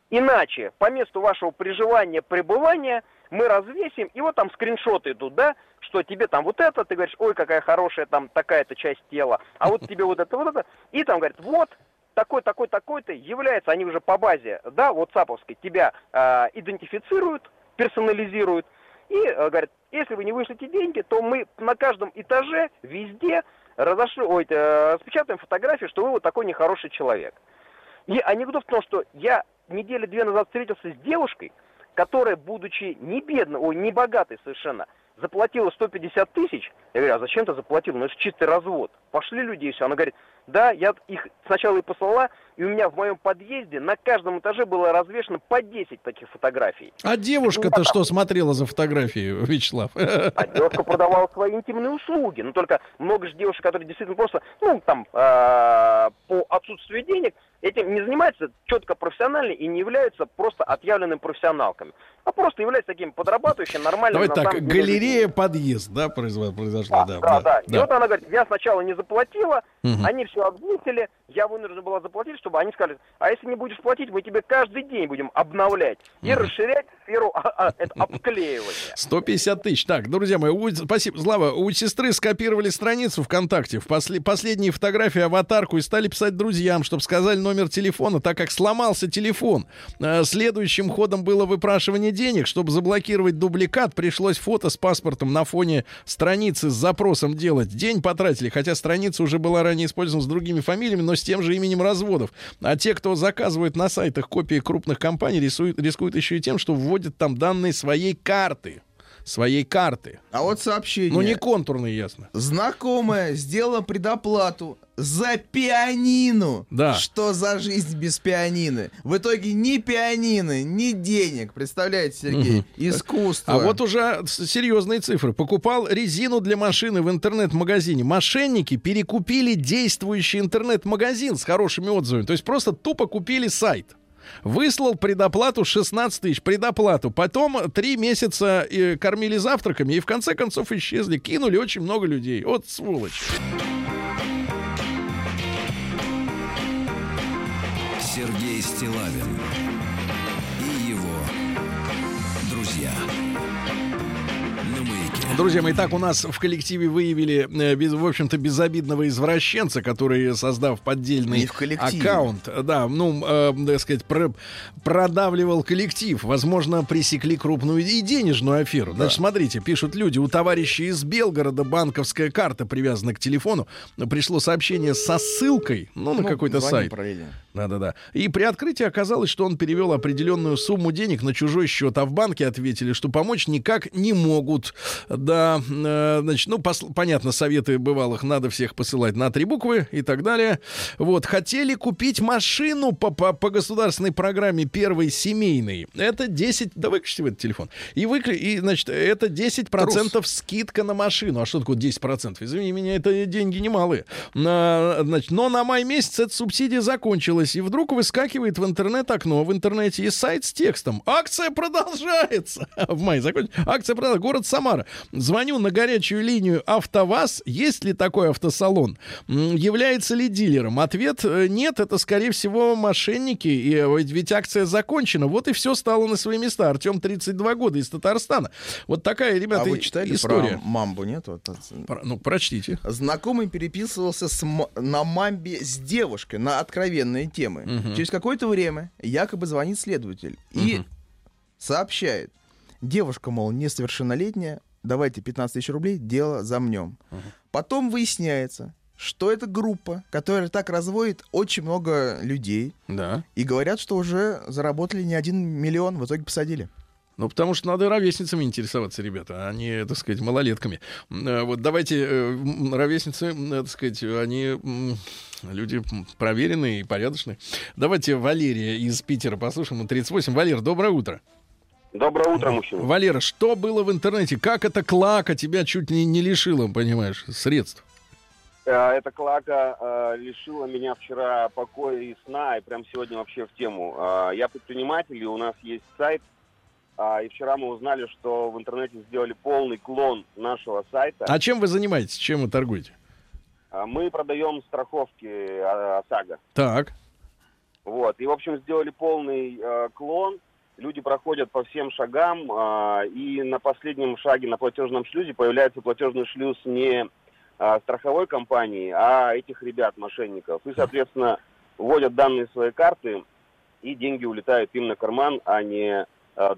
иначе по месту вашего проживания, пребывания мы развесим, и вот там скриншоты идут, да, что тебе там вот это, ты говоришь, ой, какая хорошая там такая-то часть тела, а вот тебе вот это, вот это, и там говорят, вот, такой, такой, такой-то является, они уже по базе, да, ватсаповской, тебя э, идентифицируют, персонализируют, и э, говорят, если вы не вышлите деньги, то мы на каждом этаже, везде разошли, ой, э, распечатаем фотографию, что вы вот такой нехороший человек. И анекдот в том, что я недели две назад встретился с девушкой, которая, будучи не бедной, ой, не богатой совершенно, заплатила 150 тысяч. Я говорю, а зачем ты заплатил? Ну это чистый развод. Пошли люди и все. Она говорит, да, я их сначала и послала, и у меня в моем подъезде на каждом этаже было развешено по 10 таких фотографий. А девушка-то что смотрела за фотографии, Вячеслав? А девушка продавала свои интимные услуги. Но только много же девушек, которые действительно просто, ну, там, э, по отсутствию денег, этим не занимаются четко профессионально и не являются просто отъявленными профессионалками. А просто являются такими подрабатывающими, нормальными. Давай так, деле, галерея подъезд, да, произошла, да. да, да. И да. вот она говорит, я сначала не заплатила, они все обвесили, я вынуждена была заплатить, чтобы они сказали, а если не будешь платить, мы тебе каждый день будем обновлять и расширять сферу а, а, обклеивания. 150 тысяч. Так, друзья мои, у- спасибо, Слава. У сестры скопировали страницу ВКонтакте, в после, последние фотографии, аватарку и стали писать друзьям, чтобы сказали номер телефона, так как сломался телефон. Э, Следующим ходом было выпрашивание денег. Чтобы заблокировать дубликат, пришлось фото с паспортом на фоне страницы с запросом делать. День потратили, хотя страница уже была ранее использована с другими фамилиями, но с тем же именем разводов. А те, кто заказывает на сайтах копии крупных компаний, рисуют, рискуют еще и тем, что вводят там данные своей карты. Своей карты. А вот сообщение. Ну, не контурные, ясно. Знакомая сделала предоплату за пианину. Да. Что за жизнь без пианины? В итоге ни пианины, ни денег. Представляете, Сергей? Искусство. А вот уже серьезные цифры. Покупал резину для машины в интернет-магазине. Мошенники перекупили действующий интернет-магазин с хорошими отзывами. То есть просто тупо купили сайт. Выслал предоплату 16 тысяч, предоплату. Потом три месяца э, кормили завтраками и в конце концов исчезли. Кинули очень много людей. Вот сволочь. Сергей Стилавин друзья. На мои, так у нас в коллективе выявили, э, без, в общем-то, безобидного извращенца, который, создав поддельный аккаунт, да, ну, э, так сказать, про- продавливал коллектив. Возможно, пресекли крупную и денежную аферу. Значит, смотрите, пишут люди, у товарища из Белгорода банковская карта привязана к телефону. Пришло сообщение со ссылкой, ну, на Ну, какой-то звоним сайт. Да-да-да. И при открытии оказалось, что он перевел определенную сумму денег на чужой счет, а в банке ответили, что помочь никак не могут. Да, э, значит, ну, посл- понятно, советы бывалых надо всех посылать на три буквы и так далее. Вот, хотели купить машину по, по, по государственной программе первой семейной. Это 10, да выключите вы этот телефон. И, выкли, и значит, это 10% скидка на машину. А что такое 10%? Извини меня, это деньги немалые. На- значит, но на май месяц эта субсидия закончилась. И вдруг выскакивает в интернет-окно. В интернете есть сайт с текстом. Акция продолжается. В мае закончилась. Акция продолжается. Город Самара. Звоню на горячую линию АвтоВАЗ. Есть ли такой автосалон? Является ли дилером? Ответ э, нет. Это, скорее всего, мошенники. И, э, ведь, акция закончена. Вот и все стало на свои места. Артем 32 года из Татарстана. Вот такая, ребята, а вы читали история. про мамбу, нет? Вот, это- Про- Ну, прочтите. Знакомый переписывался с на мамбе с девушкой на откровенные темы. Мгм. Через какое-то время якобы звонит следователь и Мгм. сообщает. Девушка, мол, несовершеннолетняя, давайте 15 тысяч рублей, дело замнем. Потом выясняется, что это группа, которая так разводит очень много людей. Да. И говорят, что уже заработали не один миллион, в итоге посадили. Ну, потому что надо ровесницами интересоваться, ребята, а не, так сказать, малолетками. Э, Вот давайте, э, ровесницы, м, так сказать, они люди проверенные и порядочные. Давайте Валерия из Питера послушаем, ему 38. Валер, доброе утро. Доброе утро, мужчина. Валера, что было в интернете? Как эта клака тебя чуть не, не лишила, понимаешь, средств? Э, Эта клака э, лишила меня вчера покоя и сна, и прям сегодня вообще в тему. Э, Я предприниматель, и у нас есть сайт, а, и вчера мы узнали, что в интернете сделали полный клон нашего сайта. А чем вы занимаетесь? Чем вы торгуете? А, Мы продаем страховки а, ОСАГО. Так. Вот. И, в общем, сделали полный э, клон. Люди проходят по всем шагам, а, и на последнем шаге, на платежном шлюзе, появляется платежный шлюз не а, страховой компании, а этих ребят, мошенников. И, соответственно, вводят данные своей карты, и деньги улетают им на карман, а не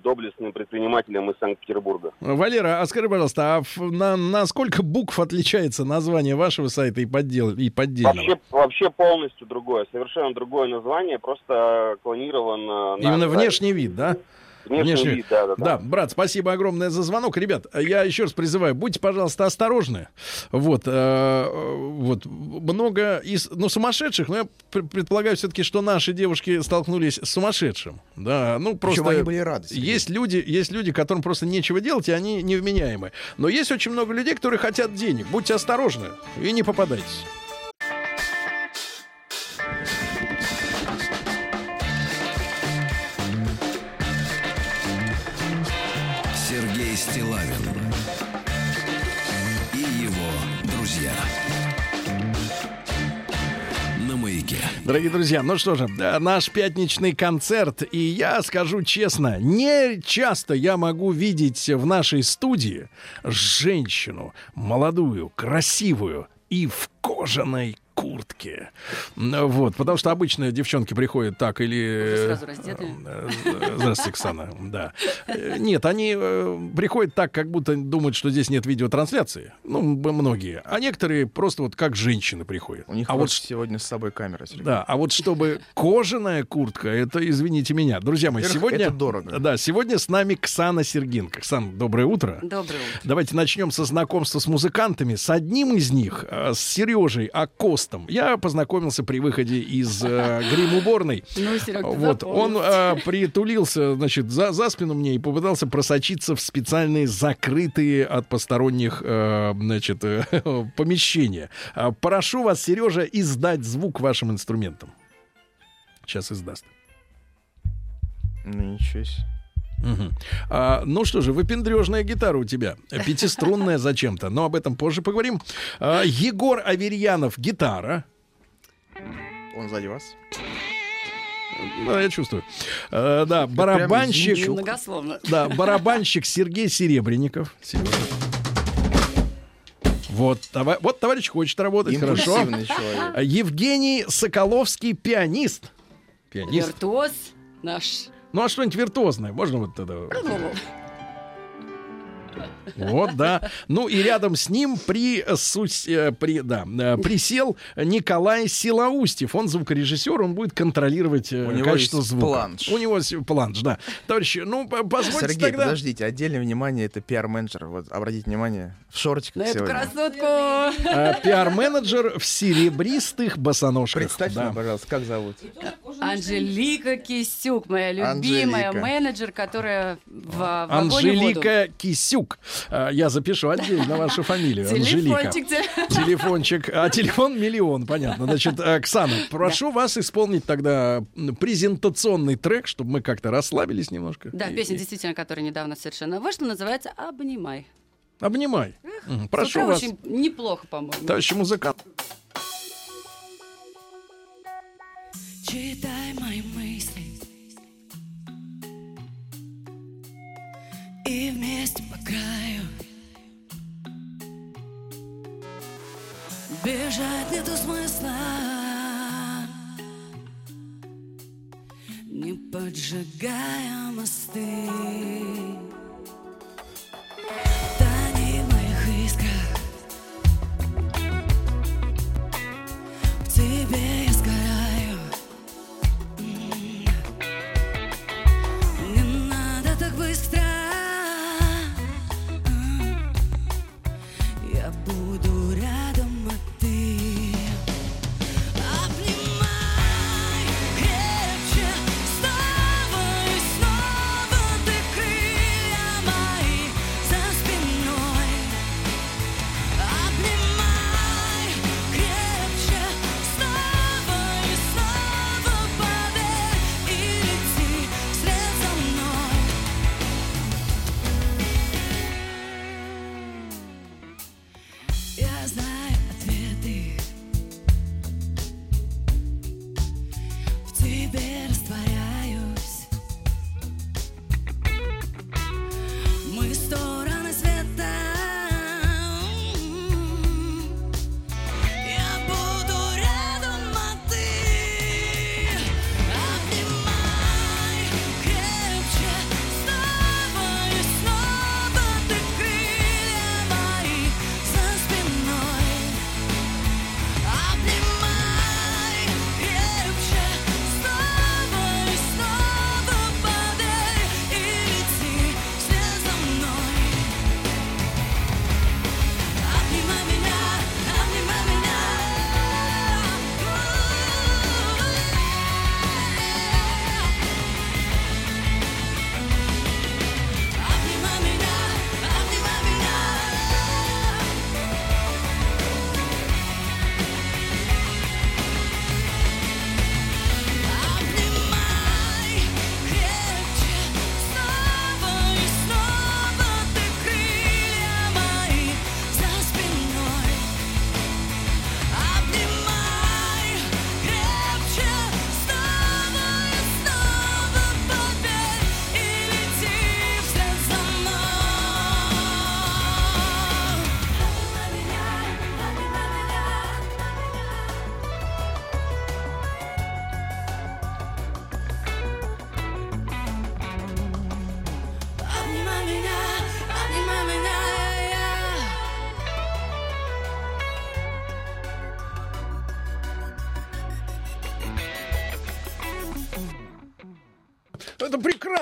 доблестным предпринимателям из Санкт-Петербурга. Валера, а скажи, пожалуйста, а на, на сколько букв отличается название вашего сайта и, поддел, и поддельного? Вообще, вообще полностью другое, совершенно другое название, просто э, Именно наш внешний вид, да? Внешний, вид, да, да, да. Да, брат, спасибо огромное за звонок. Ребят, я еще раз призываю, будьте, пожалуйста, осторожны. Вот, э, э, вот много из, ну, сумасшедших, но я пр- предполагаю все-таки, что наши девушки столкнулись с сумасшедшим. Да, ну просто. Причем они были рады. Есть люди, есть люди, которым просто нечего делать, и они невменяемы. Но есть очень много людей, которые хотят денег. Будьте осторожны и не попадайтесь. Дорогие друзья, ну что же, э, наш пятничный концерт, и я скажу честно, не часто я могу видеть в нашей студии женщину молодую, красивую и в кожаной куртке. Вот, потому что обычно девчонки приходят так или... Э, Здравствуйте, Оксана. Да. Нет, они э, приходят так, как будто думают, что здесь нет видеотрансляции. Ну, многие. А некоторые просто вот как женщины приходят. У них а вот сегодня с собой камера. Сергей. да, а вот чтобы кожаная куртка, это, извините меня. Друзья мои, сегодня... это дорого. Да, сегодня с нами Ксана Сергинка. Ксан, доброе утро. Доброе утро. Давайте начнем со знакомства с музыкантами. С одним из них, э, с Сережей Акостом, я познакомился при выходе из э, грим-уборной. Ну, Серег, Вот, он э, притулился, значит, за, за спину мне и попытался просочиться в специальные закрытые от посторонних, э, значит, э, помещения. А, Прошу вас, Сережа, издать звук вашим инструментам. Сейчас издаст. Ну, ничего себе. Мгм. А, ну что же, выпендрежная гитара у тебя. Пятиструнная зачем-то, но об этом позже поговорим. А, Егор Аверьянов, гитара. Он сзади вас. Да, я чувствую. А, да, барабанщик. Многословно. Да, барабанщик Сергей Серебренников. Сережа. Вот, това- вот товарищ хочет работать, хорошо. Человек. Евгений Соколовский, пианист. Пианист. Виртуоз наш. Ну а что-нибудь виртуозное, можно вот это? Вот, да. Ну и рядом с ним при, сус- э, при, да, э, присел Николай Силаустьев. Он звукорежиссер, он будет контролировать э, У него качество есть звука. планш. У него есть планш, да. Товарищи, ну позвольте Сергей, тогда... подождите, отдельное внимание, это пиар-менеджер. Вот обратите внимание, в шортиках На эту сегодня. красотку. э, Пиар-менеджер в серебристых босоножках. Представьте Да. пожалуйста, как зовут? Анжелика Кисюк, моя любимая Анжелика. менеджер, которая в в. Анжелика Кисюк. Э, Я запишу отдельно вашу фамилию. Анжелика. Телефончик. те- Телефончик. А телефон миллион, понятно. Значит, Оксана, прошу вас исполнить тогда презентационный трек, чтобы мы как-то расслабились немножко. Да, песня действительно, которая недавно совершенно вышла, называется «Обнимай». Обнимай. Прошу вас, очень неплохо, по-моему. товарищ музыкант. Читай мои мысли И вместе краю. Бежать нету смысла. Не поджигая мосты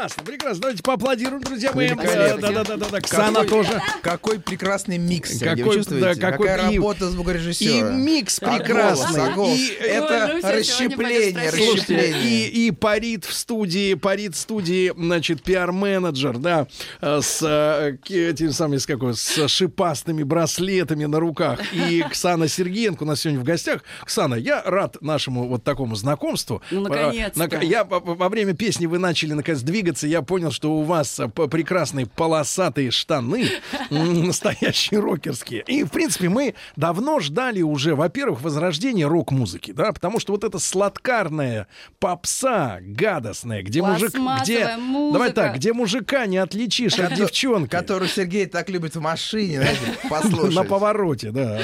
прекрасно, прекрасно. Давайте поаплодируем, друзья мои. Великолепно. Да, да, да, да, да. Ксана Какой- тоже. Какой прекрасный микс, Сергей, вы Какой- чувствуете? да, какой Какая и- работа И звукорежиссера. микс А прекрасный. а голос. И, Это Ой, ну расщепление, расщепление. и, и парит в студии, парит в студии, значит, пиар-менеджер, да, э, с э, этим самыми, с какой, с шипастыми браслетами на руках. И Ксана Сергеенко у нас сегодня в гостях. Ксана, я рад нашему вот такому знакомству. Ну, Э, наконец-то. на- Я во- во время песни вы начали наконец двигаться, я понял, что у вас п- прекрасные полосатые штаны, настоящие рокерские. И, в принципе, мы давно ждали уже, во-первых, возрождения рок-музыки, да, потому что вот эта сладкарная попса гадостная, где мужик... Где, музыка. давай так, где мужика не отличишь от девчонки. Которую Сергей так любит в машине, послушать. На повороте, да.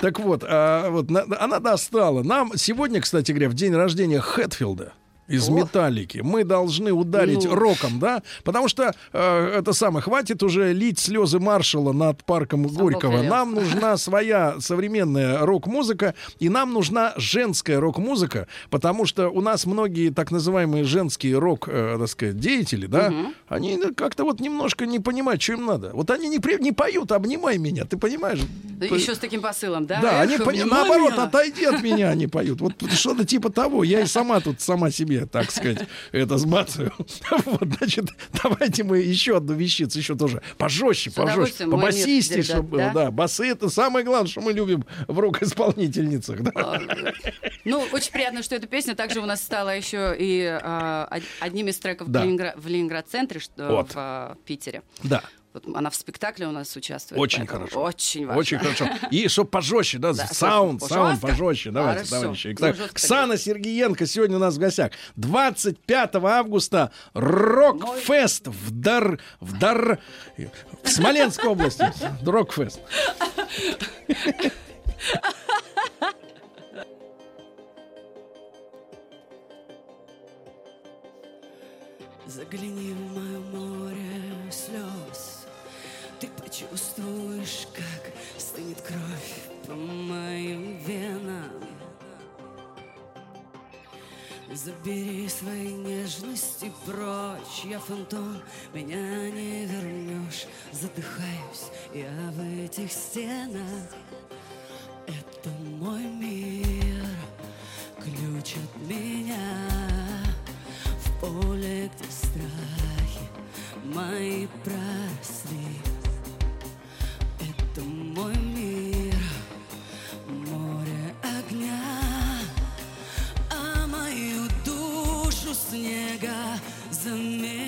Так вот, а, вот на- она достала. Нам сегодня, кстати говоря, в день рождения Хэтфилда из Металлики. Мы должны ударить Ну. роком, да? Потому что э, это самое, хватит уже лить слезы маршала над парком Горького. велел. Нам нужна своя современная рок-музыка, и нам нужна женская рок-музыка, потому что у нас многие так называемые женские рок, э, так сказать, деятели, да, они ну, как-то вот немножко не понимают, что им надо. Вот они не, при- не поют, обнимай меня, ты понимаешь? Еще с таким посылом, да? Да, они Эх, пони- внимание! наоборот, отойди от меня, они поют. Вот что-то типа того. Я и сама тут сама себе, так сказать, это сбацаю. Вот, значит, давайте мы еще одну вещицу, еще тоже пожестче, пожестче, побасистей, чтобы было. да? Да, басы это самое главное, что мы любим в рок-исполнительницах. Да. Ну, очень приятно, что эта песня также у нас стала еще и а, од- одним из треков Да. в, Ленингра- в Ленинград-центре, что Вот. в а, Питере. да. Вот она в спектакле у нас участвует. Очень поэтому хорошо. Очень важно. Очень хорошо. И чтобы пожестче, да, Да, саунд, жестко. саунд пожестче. Давайте, Хорошо. товарищи. Ну, Итак, жестко Ксана Сергиенко сегодня у нас в гостях. 25 августа Рок-фест в Дар... В Дар... В Смоленской области. Рок-фест. Загляни в мое море Ты почувствуешь, как стынет кровь по моим венам. Забери свои нежности прочь Я фантом, меня не вернешь. Задыхаюсь я в этих стенах. Это мой мир Ключ от меня. В поле, где страхи мои просли. Мой мир, море огня, а мою душу снега замели.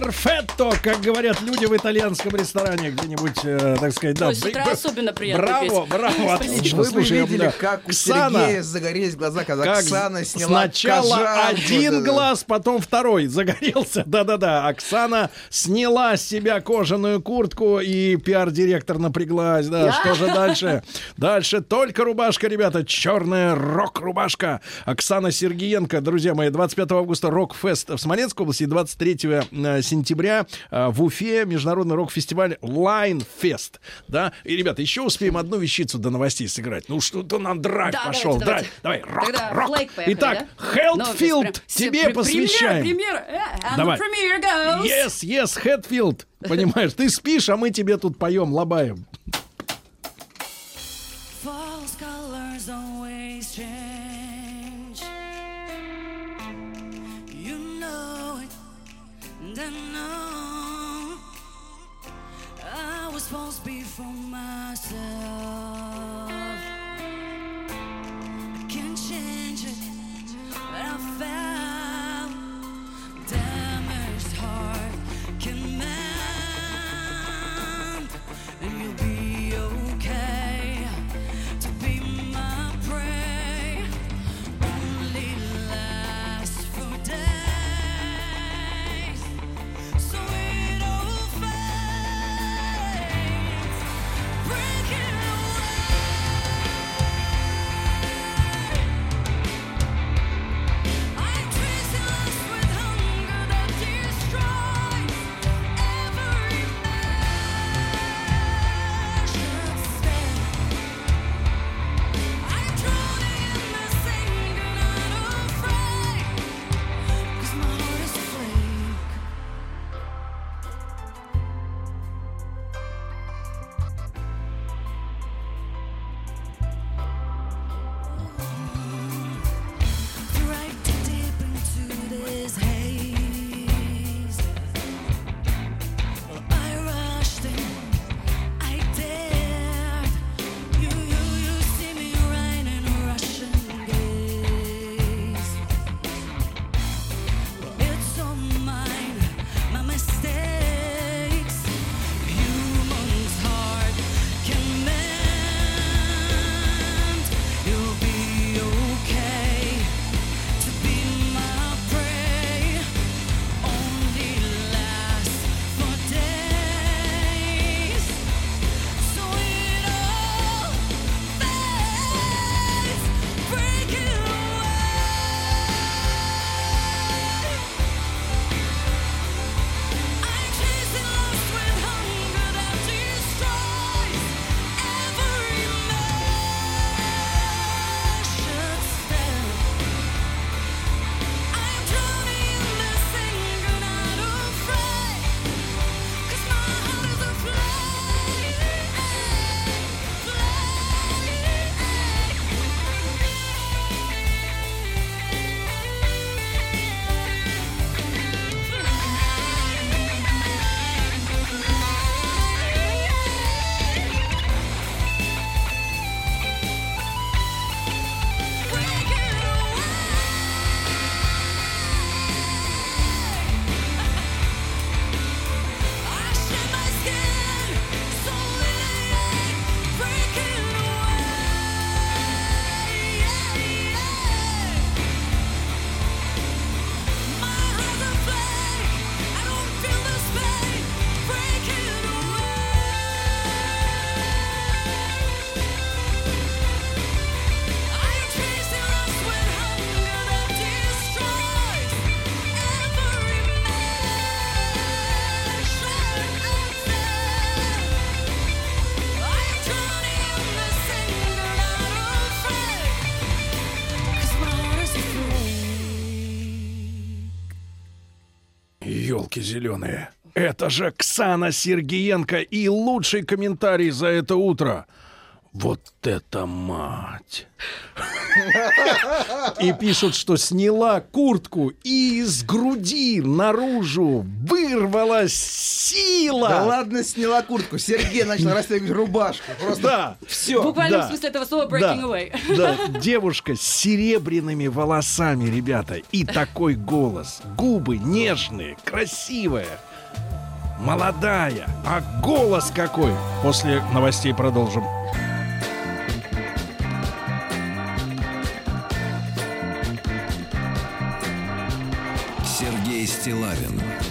Перфетто, как говорят люди в итальянском ресторане где-нибудь, э, так сказать, да. Ой, с утра Б- особенно приятно Браво, петь. браво, отлично. Вы бы Слушай, видели, да. как у Ксана, Сергея загорелись глаза, когда как Оксана сняла сначала кожанку. один Да-да-да. глаз, потом второй загорелся. Да-да-да. Оксана сняла с себя кожаную куртку, и пиар-директор напряглась. Да, что же дальше? Дальше только рубашка, ребята. Черная рок-рубашка. Оксана Сергиенко, друзья мои, 25 августа рок-фест в Смоленской области, 23 э, сентября э, в Уфе международный рок-фестиваль Line Fest. Да? И, ребята, еще успеем одну вещицу до новостей сыграть. Ну что-то нам драйв Да, пошел. давайте. Давай, рок, Тогда рок. Блейк поехали, Итак, да? Хелтфилд, прям- тебе пре- посвящаем. Премьера, премьера. э, Давай. Yes, yes, Хэтфилд. Понимаешь, ты спишь, а мы тебе тут поем, лобаем. Елки зеленые. Это же Ксана Сергиенко и лучший комментарий за это утро. Вот это мать! И пишут, что сняла куртку и из груди наружу вырвалась сила. Да ладно, сняла куртку. Сергей начал расстегивать рубашку. Просто Да. все. Буквально да. в смысле этого слова Да, breaking away. да, девушка с серебряными волосами, ребята, и такой голос. Губы нежные, красивая, молодая. А голос какой? После новостей продолжим. Сергей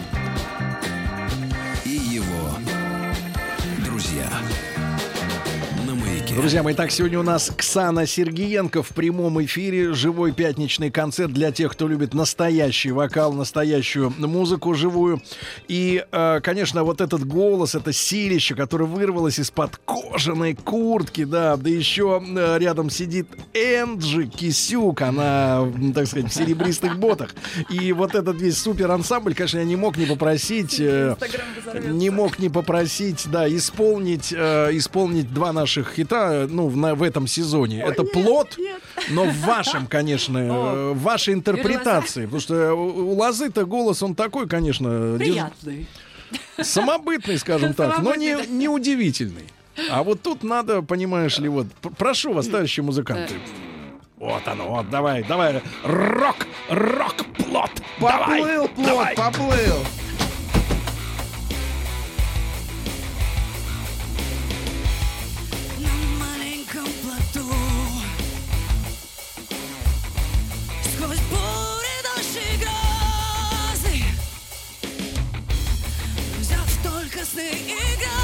Друзья мои, так сегодня у нас Ксана Сергиенко в прямом эфире. Живой пятничный концерт для тех, кто любит настоящий вокал, настоящую музыку живую. И, э, конечно, вот этот голос, это силище, которое вырвалось из-под кожаной куртки, да, да еще э, рядом сидит Энджи Кисюк, она, так сказать, в серебристых ботах. И вот этот весь супер ансамбль, конечно, я не мог не попросить, э, не мог не попросить, да, исполнить, исполнить два наших хита, э, ну, в, на- в этом сезоне. Это плод, но в вашем, конечно, э, в вашей интерпретации. Потому что у, у Лозы-то голос, он такой, конечно, дез- Приятный. самобытный, скажем так, но не, не удивительный. А вот тут надо, понимаешь ли, вот, прошу вас, товарищи музыканты. Вот оно, вот, давай, давай, рок, рок, плод, давай, Поплыл плод, давай. поплыл. Только сны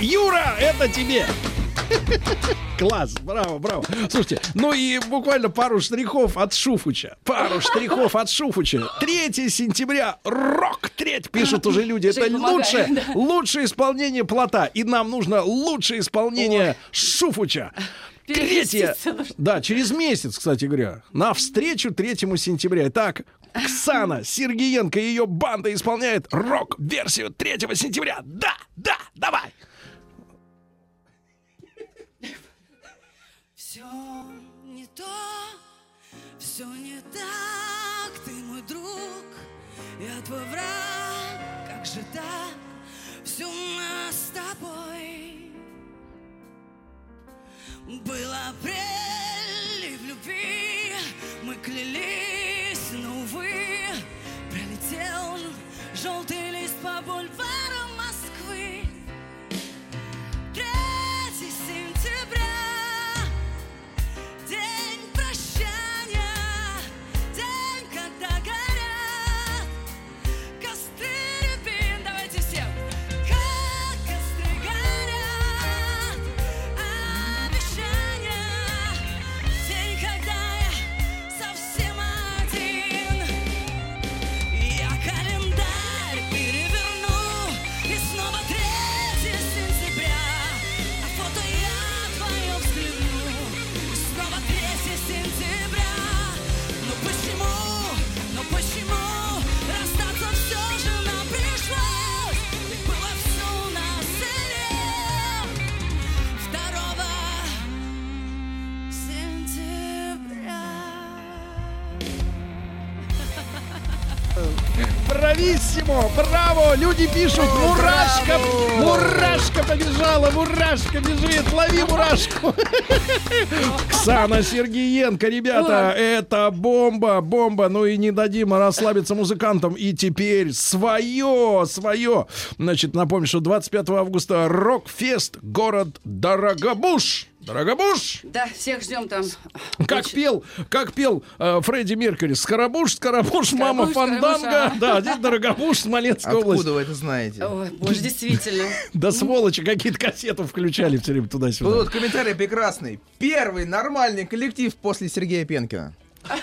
Юра, это тебе! Класс, браво, браво. Слушайте, ну и буквально пару штрихов от Шуфуча. Пару штрихов от Шуфуча. 3 сентября, рок треть, пишут уже люди. Это лучшее, лучшее исполнение плота. И нам нужно лучшее исполнение Шуфуча. Третье, да, через месяц, кстати говоря, на встречу 3 сентября. Итак, Ксана Сергиенко и ее банда исполняет рок-версию 3 сентября. Да, да, давай. Не то, все не так, ты мой друг, я твой враг, как же так, все у нас с тобой. Был апрель и в любви мы клялись, но, увы, пролетел желтый лист по бульварам Брависсимо! Браво! Люди пишут, мурашка! Мурашка побежала, мурашка бежит, лови мурашку! Ксана Сергеенко, ребята, это бомба, бомба. Ну и не дадим расслабиться музыкантам. И теперь свое, свое. Значит, напомню, что 25 августа Рокфест, город Дорогобуш. Дорогобуш! Да, всех ждем там. Как пел, как пел э, Фредди Меркьюри. Скоробуш, Скоробуш, мама Скоробуш, Фанданга. Скоробуш, а. Да, здесь Дорогобуш, Смоленская Откуда область. вы это знаете? Ой, боже, действительно. Да сволочи, какие-то кассеты включали все время туда-сюда. Вот комментарий прекрасный. Первый нормальный коллектив после Сергея Пенкина.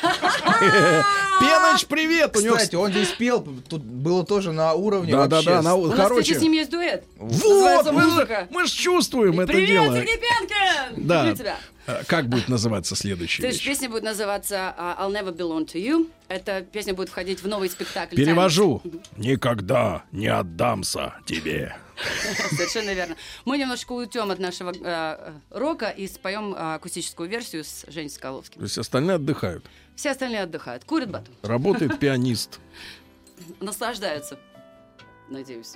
Пеныч, привет! Кстати, он здесь пел, тут было тоже на уровне Да, да, да, на- У нас, кстати, короче. с ним есть дуэт. Вот, мы, же чувствуем это Привет, дело. Сергей Пенкин! Да. Э, Как будет называться следующая Следующая вещь? песня будет называться а, I'll Never Belong to You. Эта песня будет входить в новый спектакль. Перевожу. Никогда не отдамся тебе. Совершенно верно. Мы немножко уйдем от нашего э, э, рока и споем э, акустическую версию с Женей Соколовским. То есть остальные отдыхают. Все остальные отдыхают, курят бату, Работает пианист. наслаждаются. Надеюсь.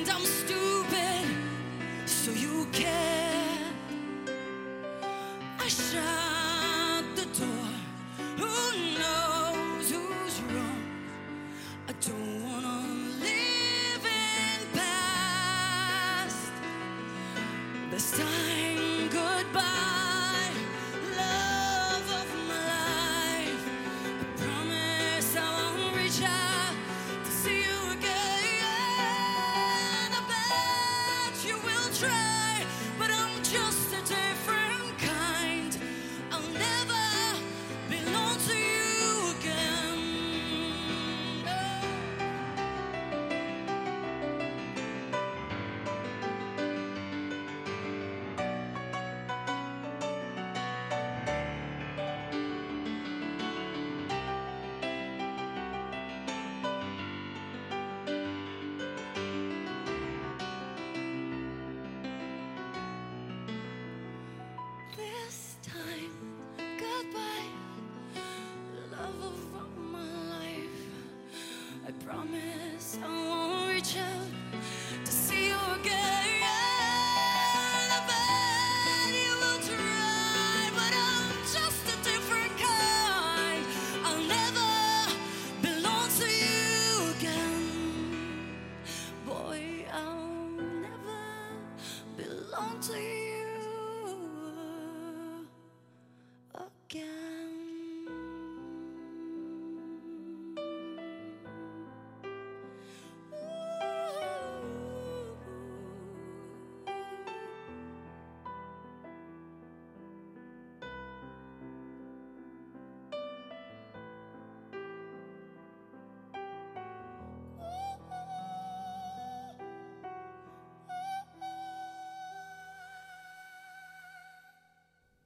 Screamed, I'm stupid, so you care. I shut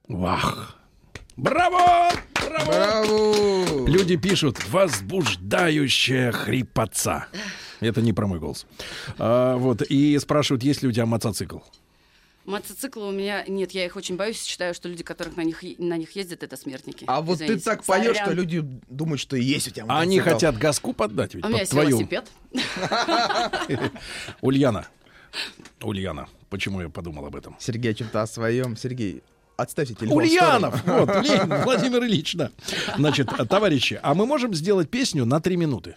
Вах! Браво! Браво! Браво! Люди пишут возбуждающая хрипотца. Это не про мой голос. А, вот и спрашивают, есть ли у тебя мотоцикл. Мотоциклы у меня нет, я их очень боюсь, считаю, что люди, которых на них, на них ездят, это смертники. А вот Извините. ты так поешь, что люди думают, что есть у тебя А они мотоцикл. хотят газку поддать ведь У меня под есть твою. велосипед. Ульяна. Ульяна. Почему я подумал об этом? Сергей о чем-то о своем. Сергей, отставьте телефон Ульянов! Вот, Ленин Владимир Ильич, да. Значит, товарищи, а мы можем сделать песню на три минуты?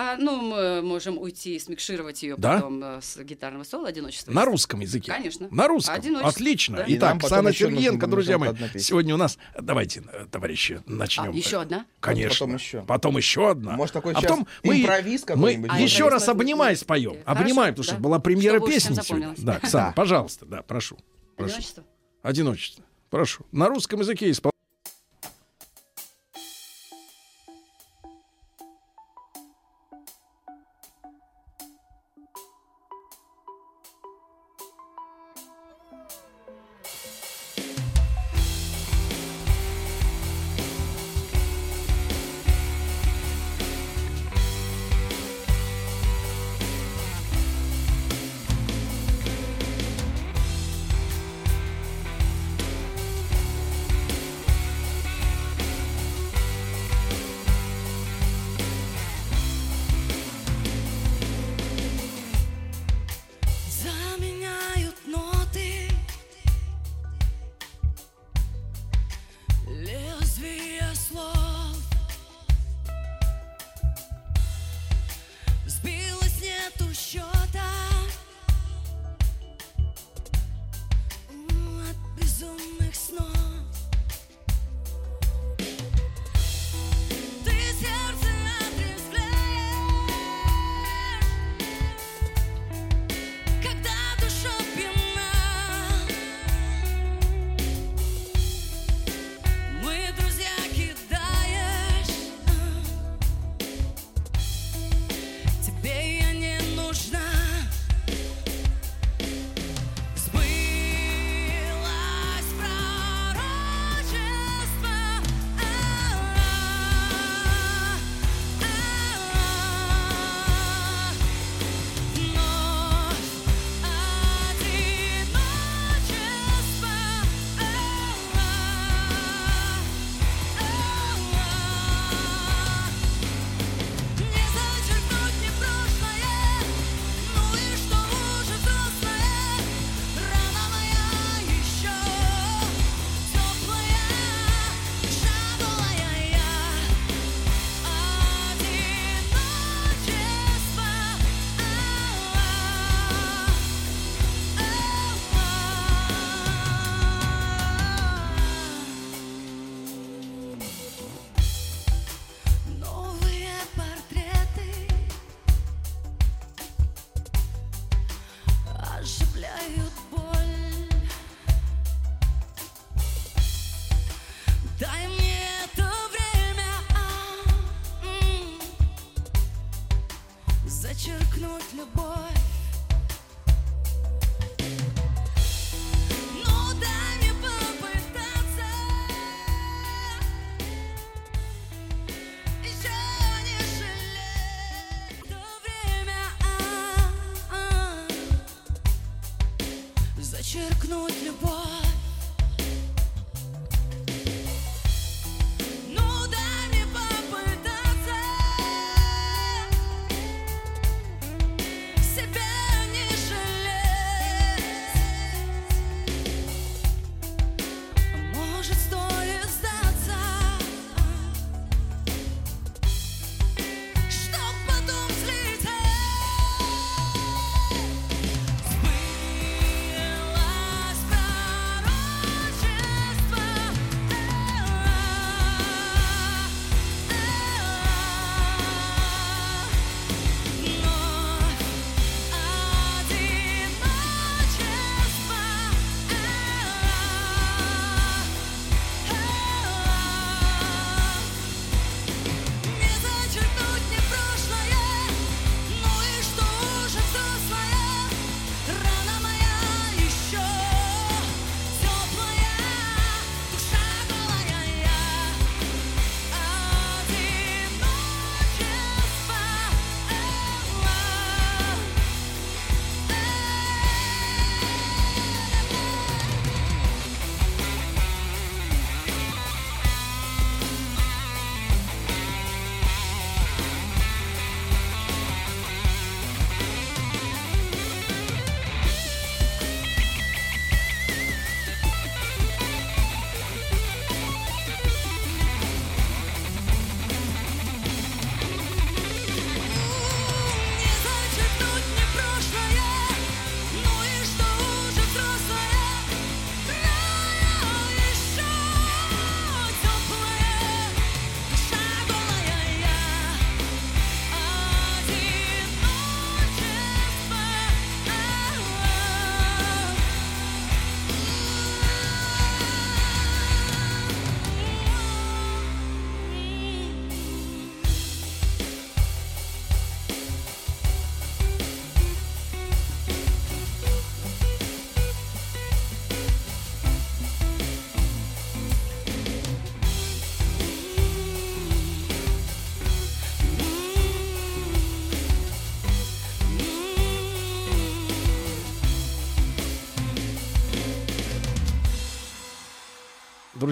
А, ну, мы можем уйти и смикшировать ее Да? потом э, с гитарного соло одиночество. На русском языке? Конечно. На русском? Одиночество, Отлично. да. И Итак, Оксана Сергеенко, друзья мои, сегодня у нас... Давайте, э, товарищи, начнем. А, еще одна? Конечно. Потом еще. Потом еще одна. Может, такой а сейчас потом мы, импровиз мы какой-нибудь А, будет? еще раз мы- обнимай мы- споем. Хорошо, Обнимай, потому да. что была премьера Чтобы песни сегодня. Да, Оксана, пожалуйста, да, прошу. прошу. Одиночество? Одиночество. Прошу. На русском языке исполняй.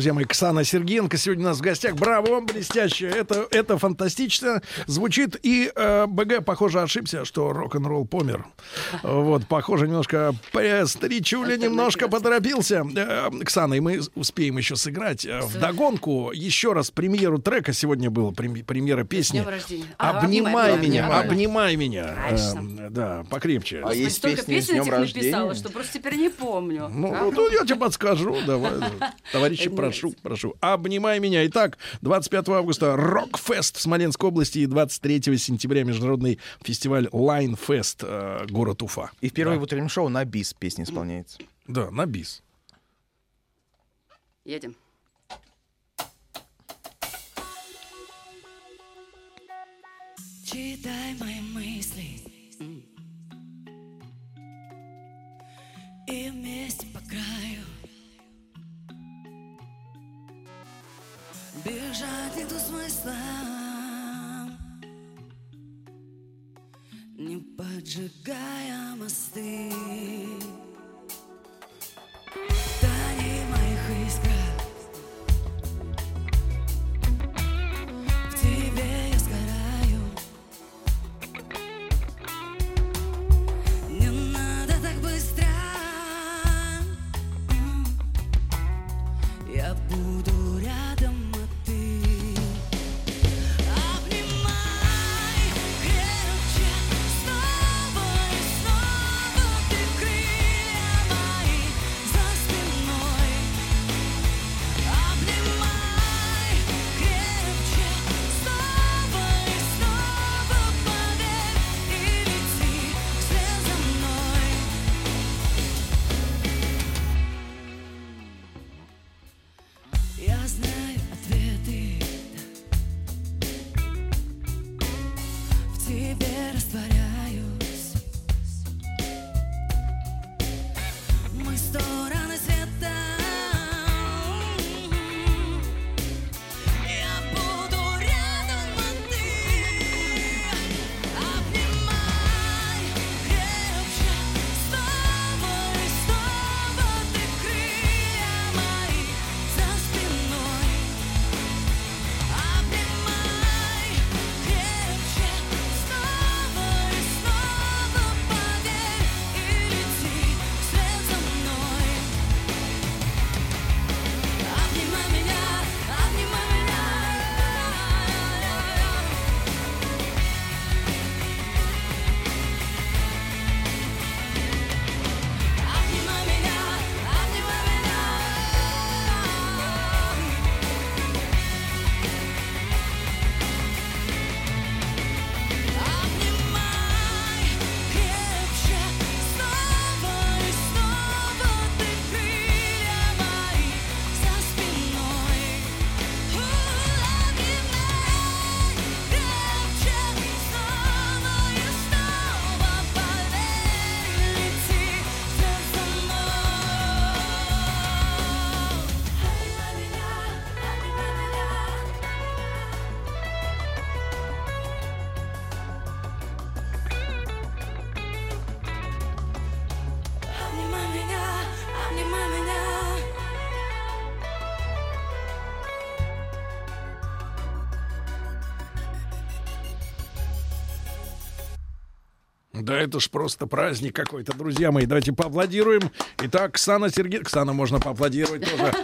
Друзья мои, Ксана Сергеенко сегодня у нас в гостях. Браво вам, блестяще. Это, это фантастично звучит. И э, БГ, похоже, ошибся, что рок-н-ролл помер. Вот, похоже, немножко старичуля немножко поторопился. Э, Ксана, и мы успеем еще сыграть. Э, В догонку еще раз премьеру трека сегодня было, прем- премьера песни. А, Обнимай меня, обнимай. обнимай меня. Э, Да, покрепче. А есть Столько песен днем этих написала, что просто теперь не помню. Ну, А? ну, я тебе подскажу, давай. Товарищи, Это прошу, прошу. Обнимай меня. Итак, 25 августа Рокфест в Смоленской области и 23 сентября международный фестиваль Лайнфест, э, город Уфа. И впервые в утреннем шоу на бис песня исполняется. Да, на бис. Едем. Читай мои мысли И вместе Бежать нету смысла. Не поджигая мосты Да это ж просто праздник какой-то, друзья мои. Давайте поаплодируем. Итак, Ксана Сергей... Ксана можно поаплодировать тоже.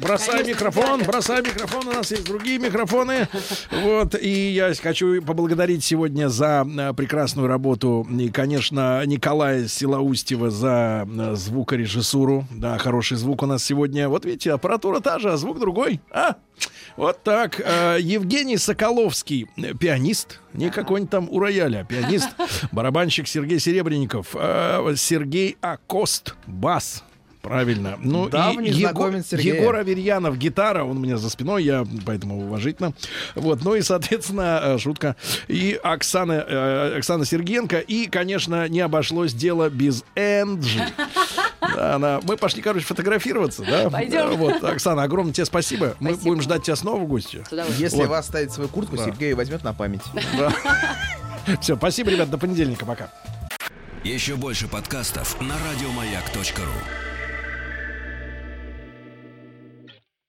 Бросай Конечно, микрофон, да, да. бросай микрофон. У нас есть другие микрофоны. Вот. И я хочу поблагодарить сегодня за э, прекрасную работу. И, конечно, Николая Силаустьева за э, звукорежиссуру. Да, хороший звук у нас сегодня. Вот видите, аппаратура та же, а звук другой. А? Вот так. Э, Евгений Соколовский, пианист. Не какой-нибудь там у рояля, а пианист. Барабанщик Сергей Серебренников. э, Сергей Акост, бас. Правильно. Ну Давний и Его-. Егор Аверьянов, гитара, он у меня за спиной, я поэтому уважительно. Вот, ну и, соответственно, э, шутка. И Оксана, э, Оксана Сергенко. И, конечно, не обошлось дело без Энджи. Да, она... Мы пошли, короче, фотографироваться, да? Пойдем. Э, Вот, Оксана, огромное тебе спасибо. Мы Спасибо. будем ждать тебя снова в гости. Если Вот. вас ставить свою куртку, Да. Сергей возьмет на память. Все, спасибо, ребят, до понедельника, пока. Еще больше подкастов на радиомаяк.ру.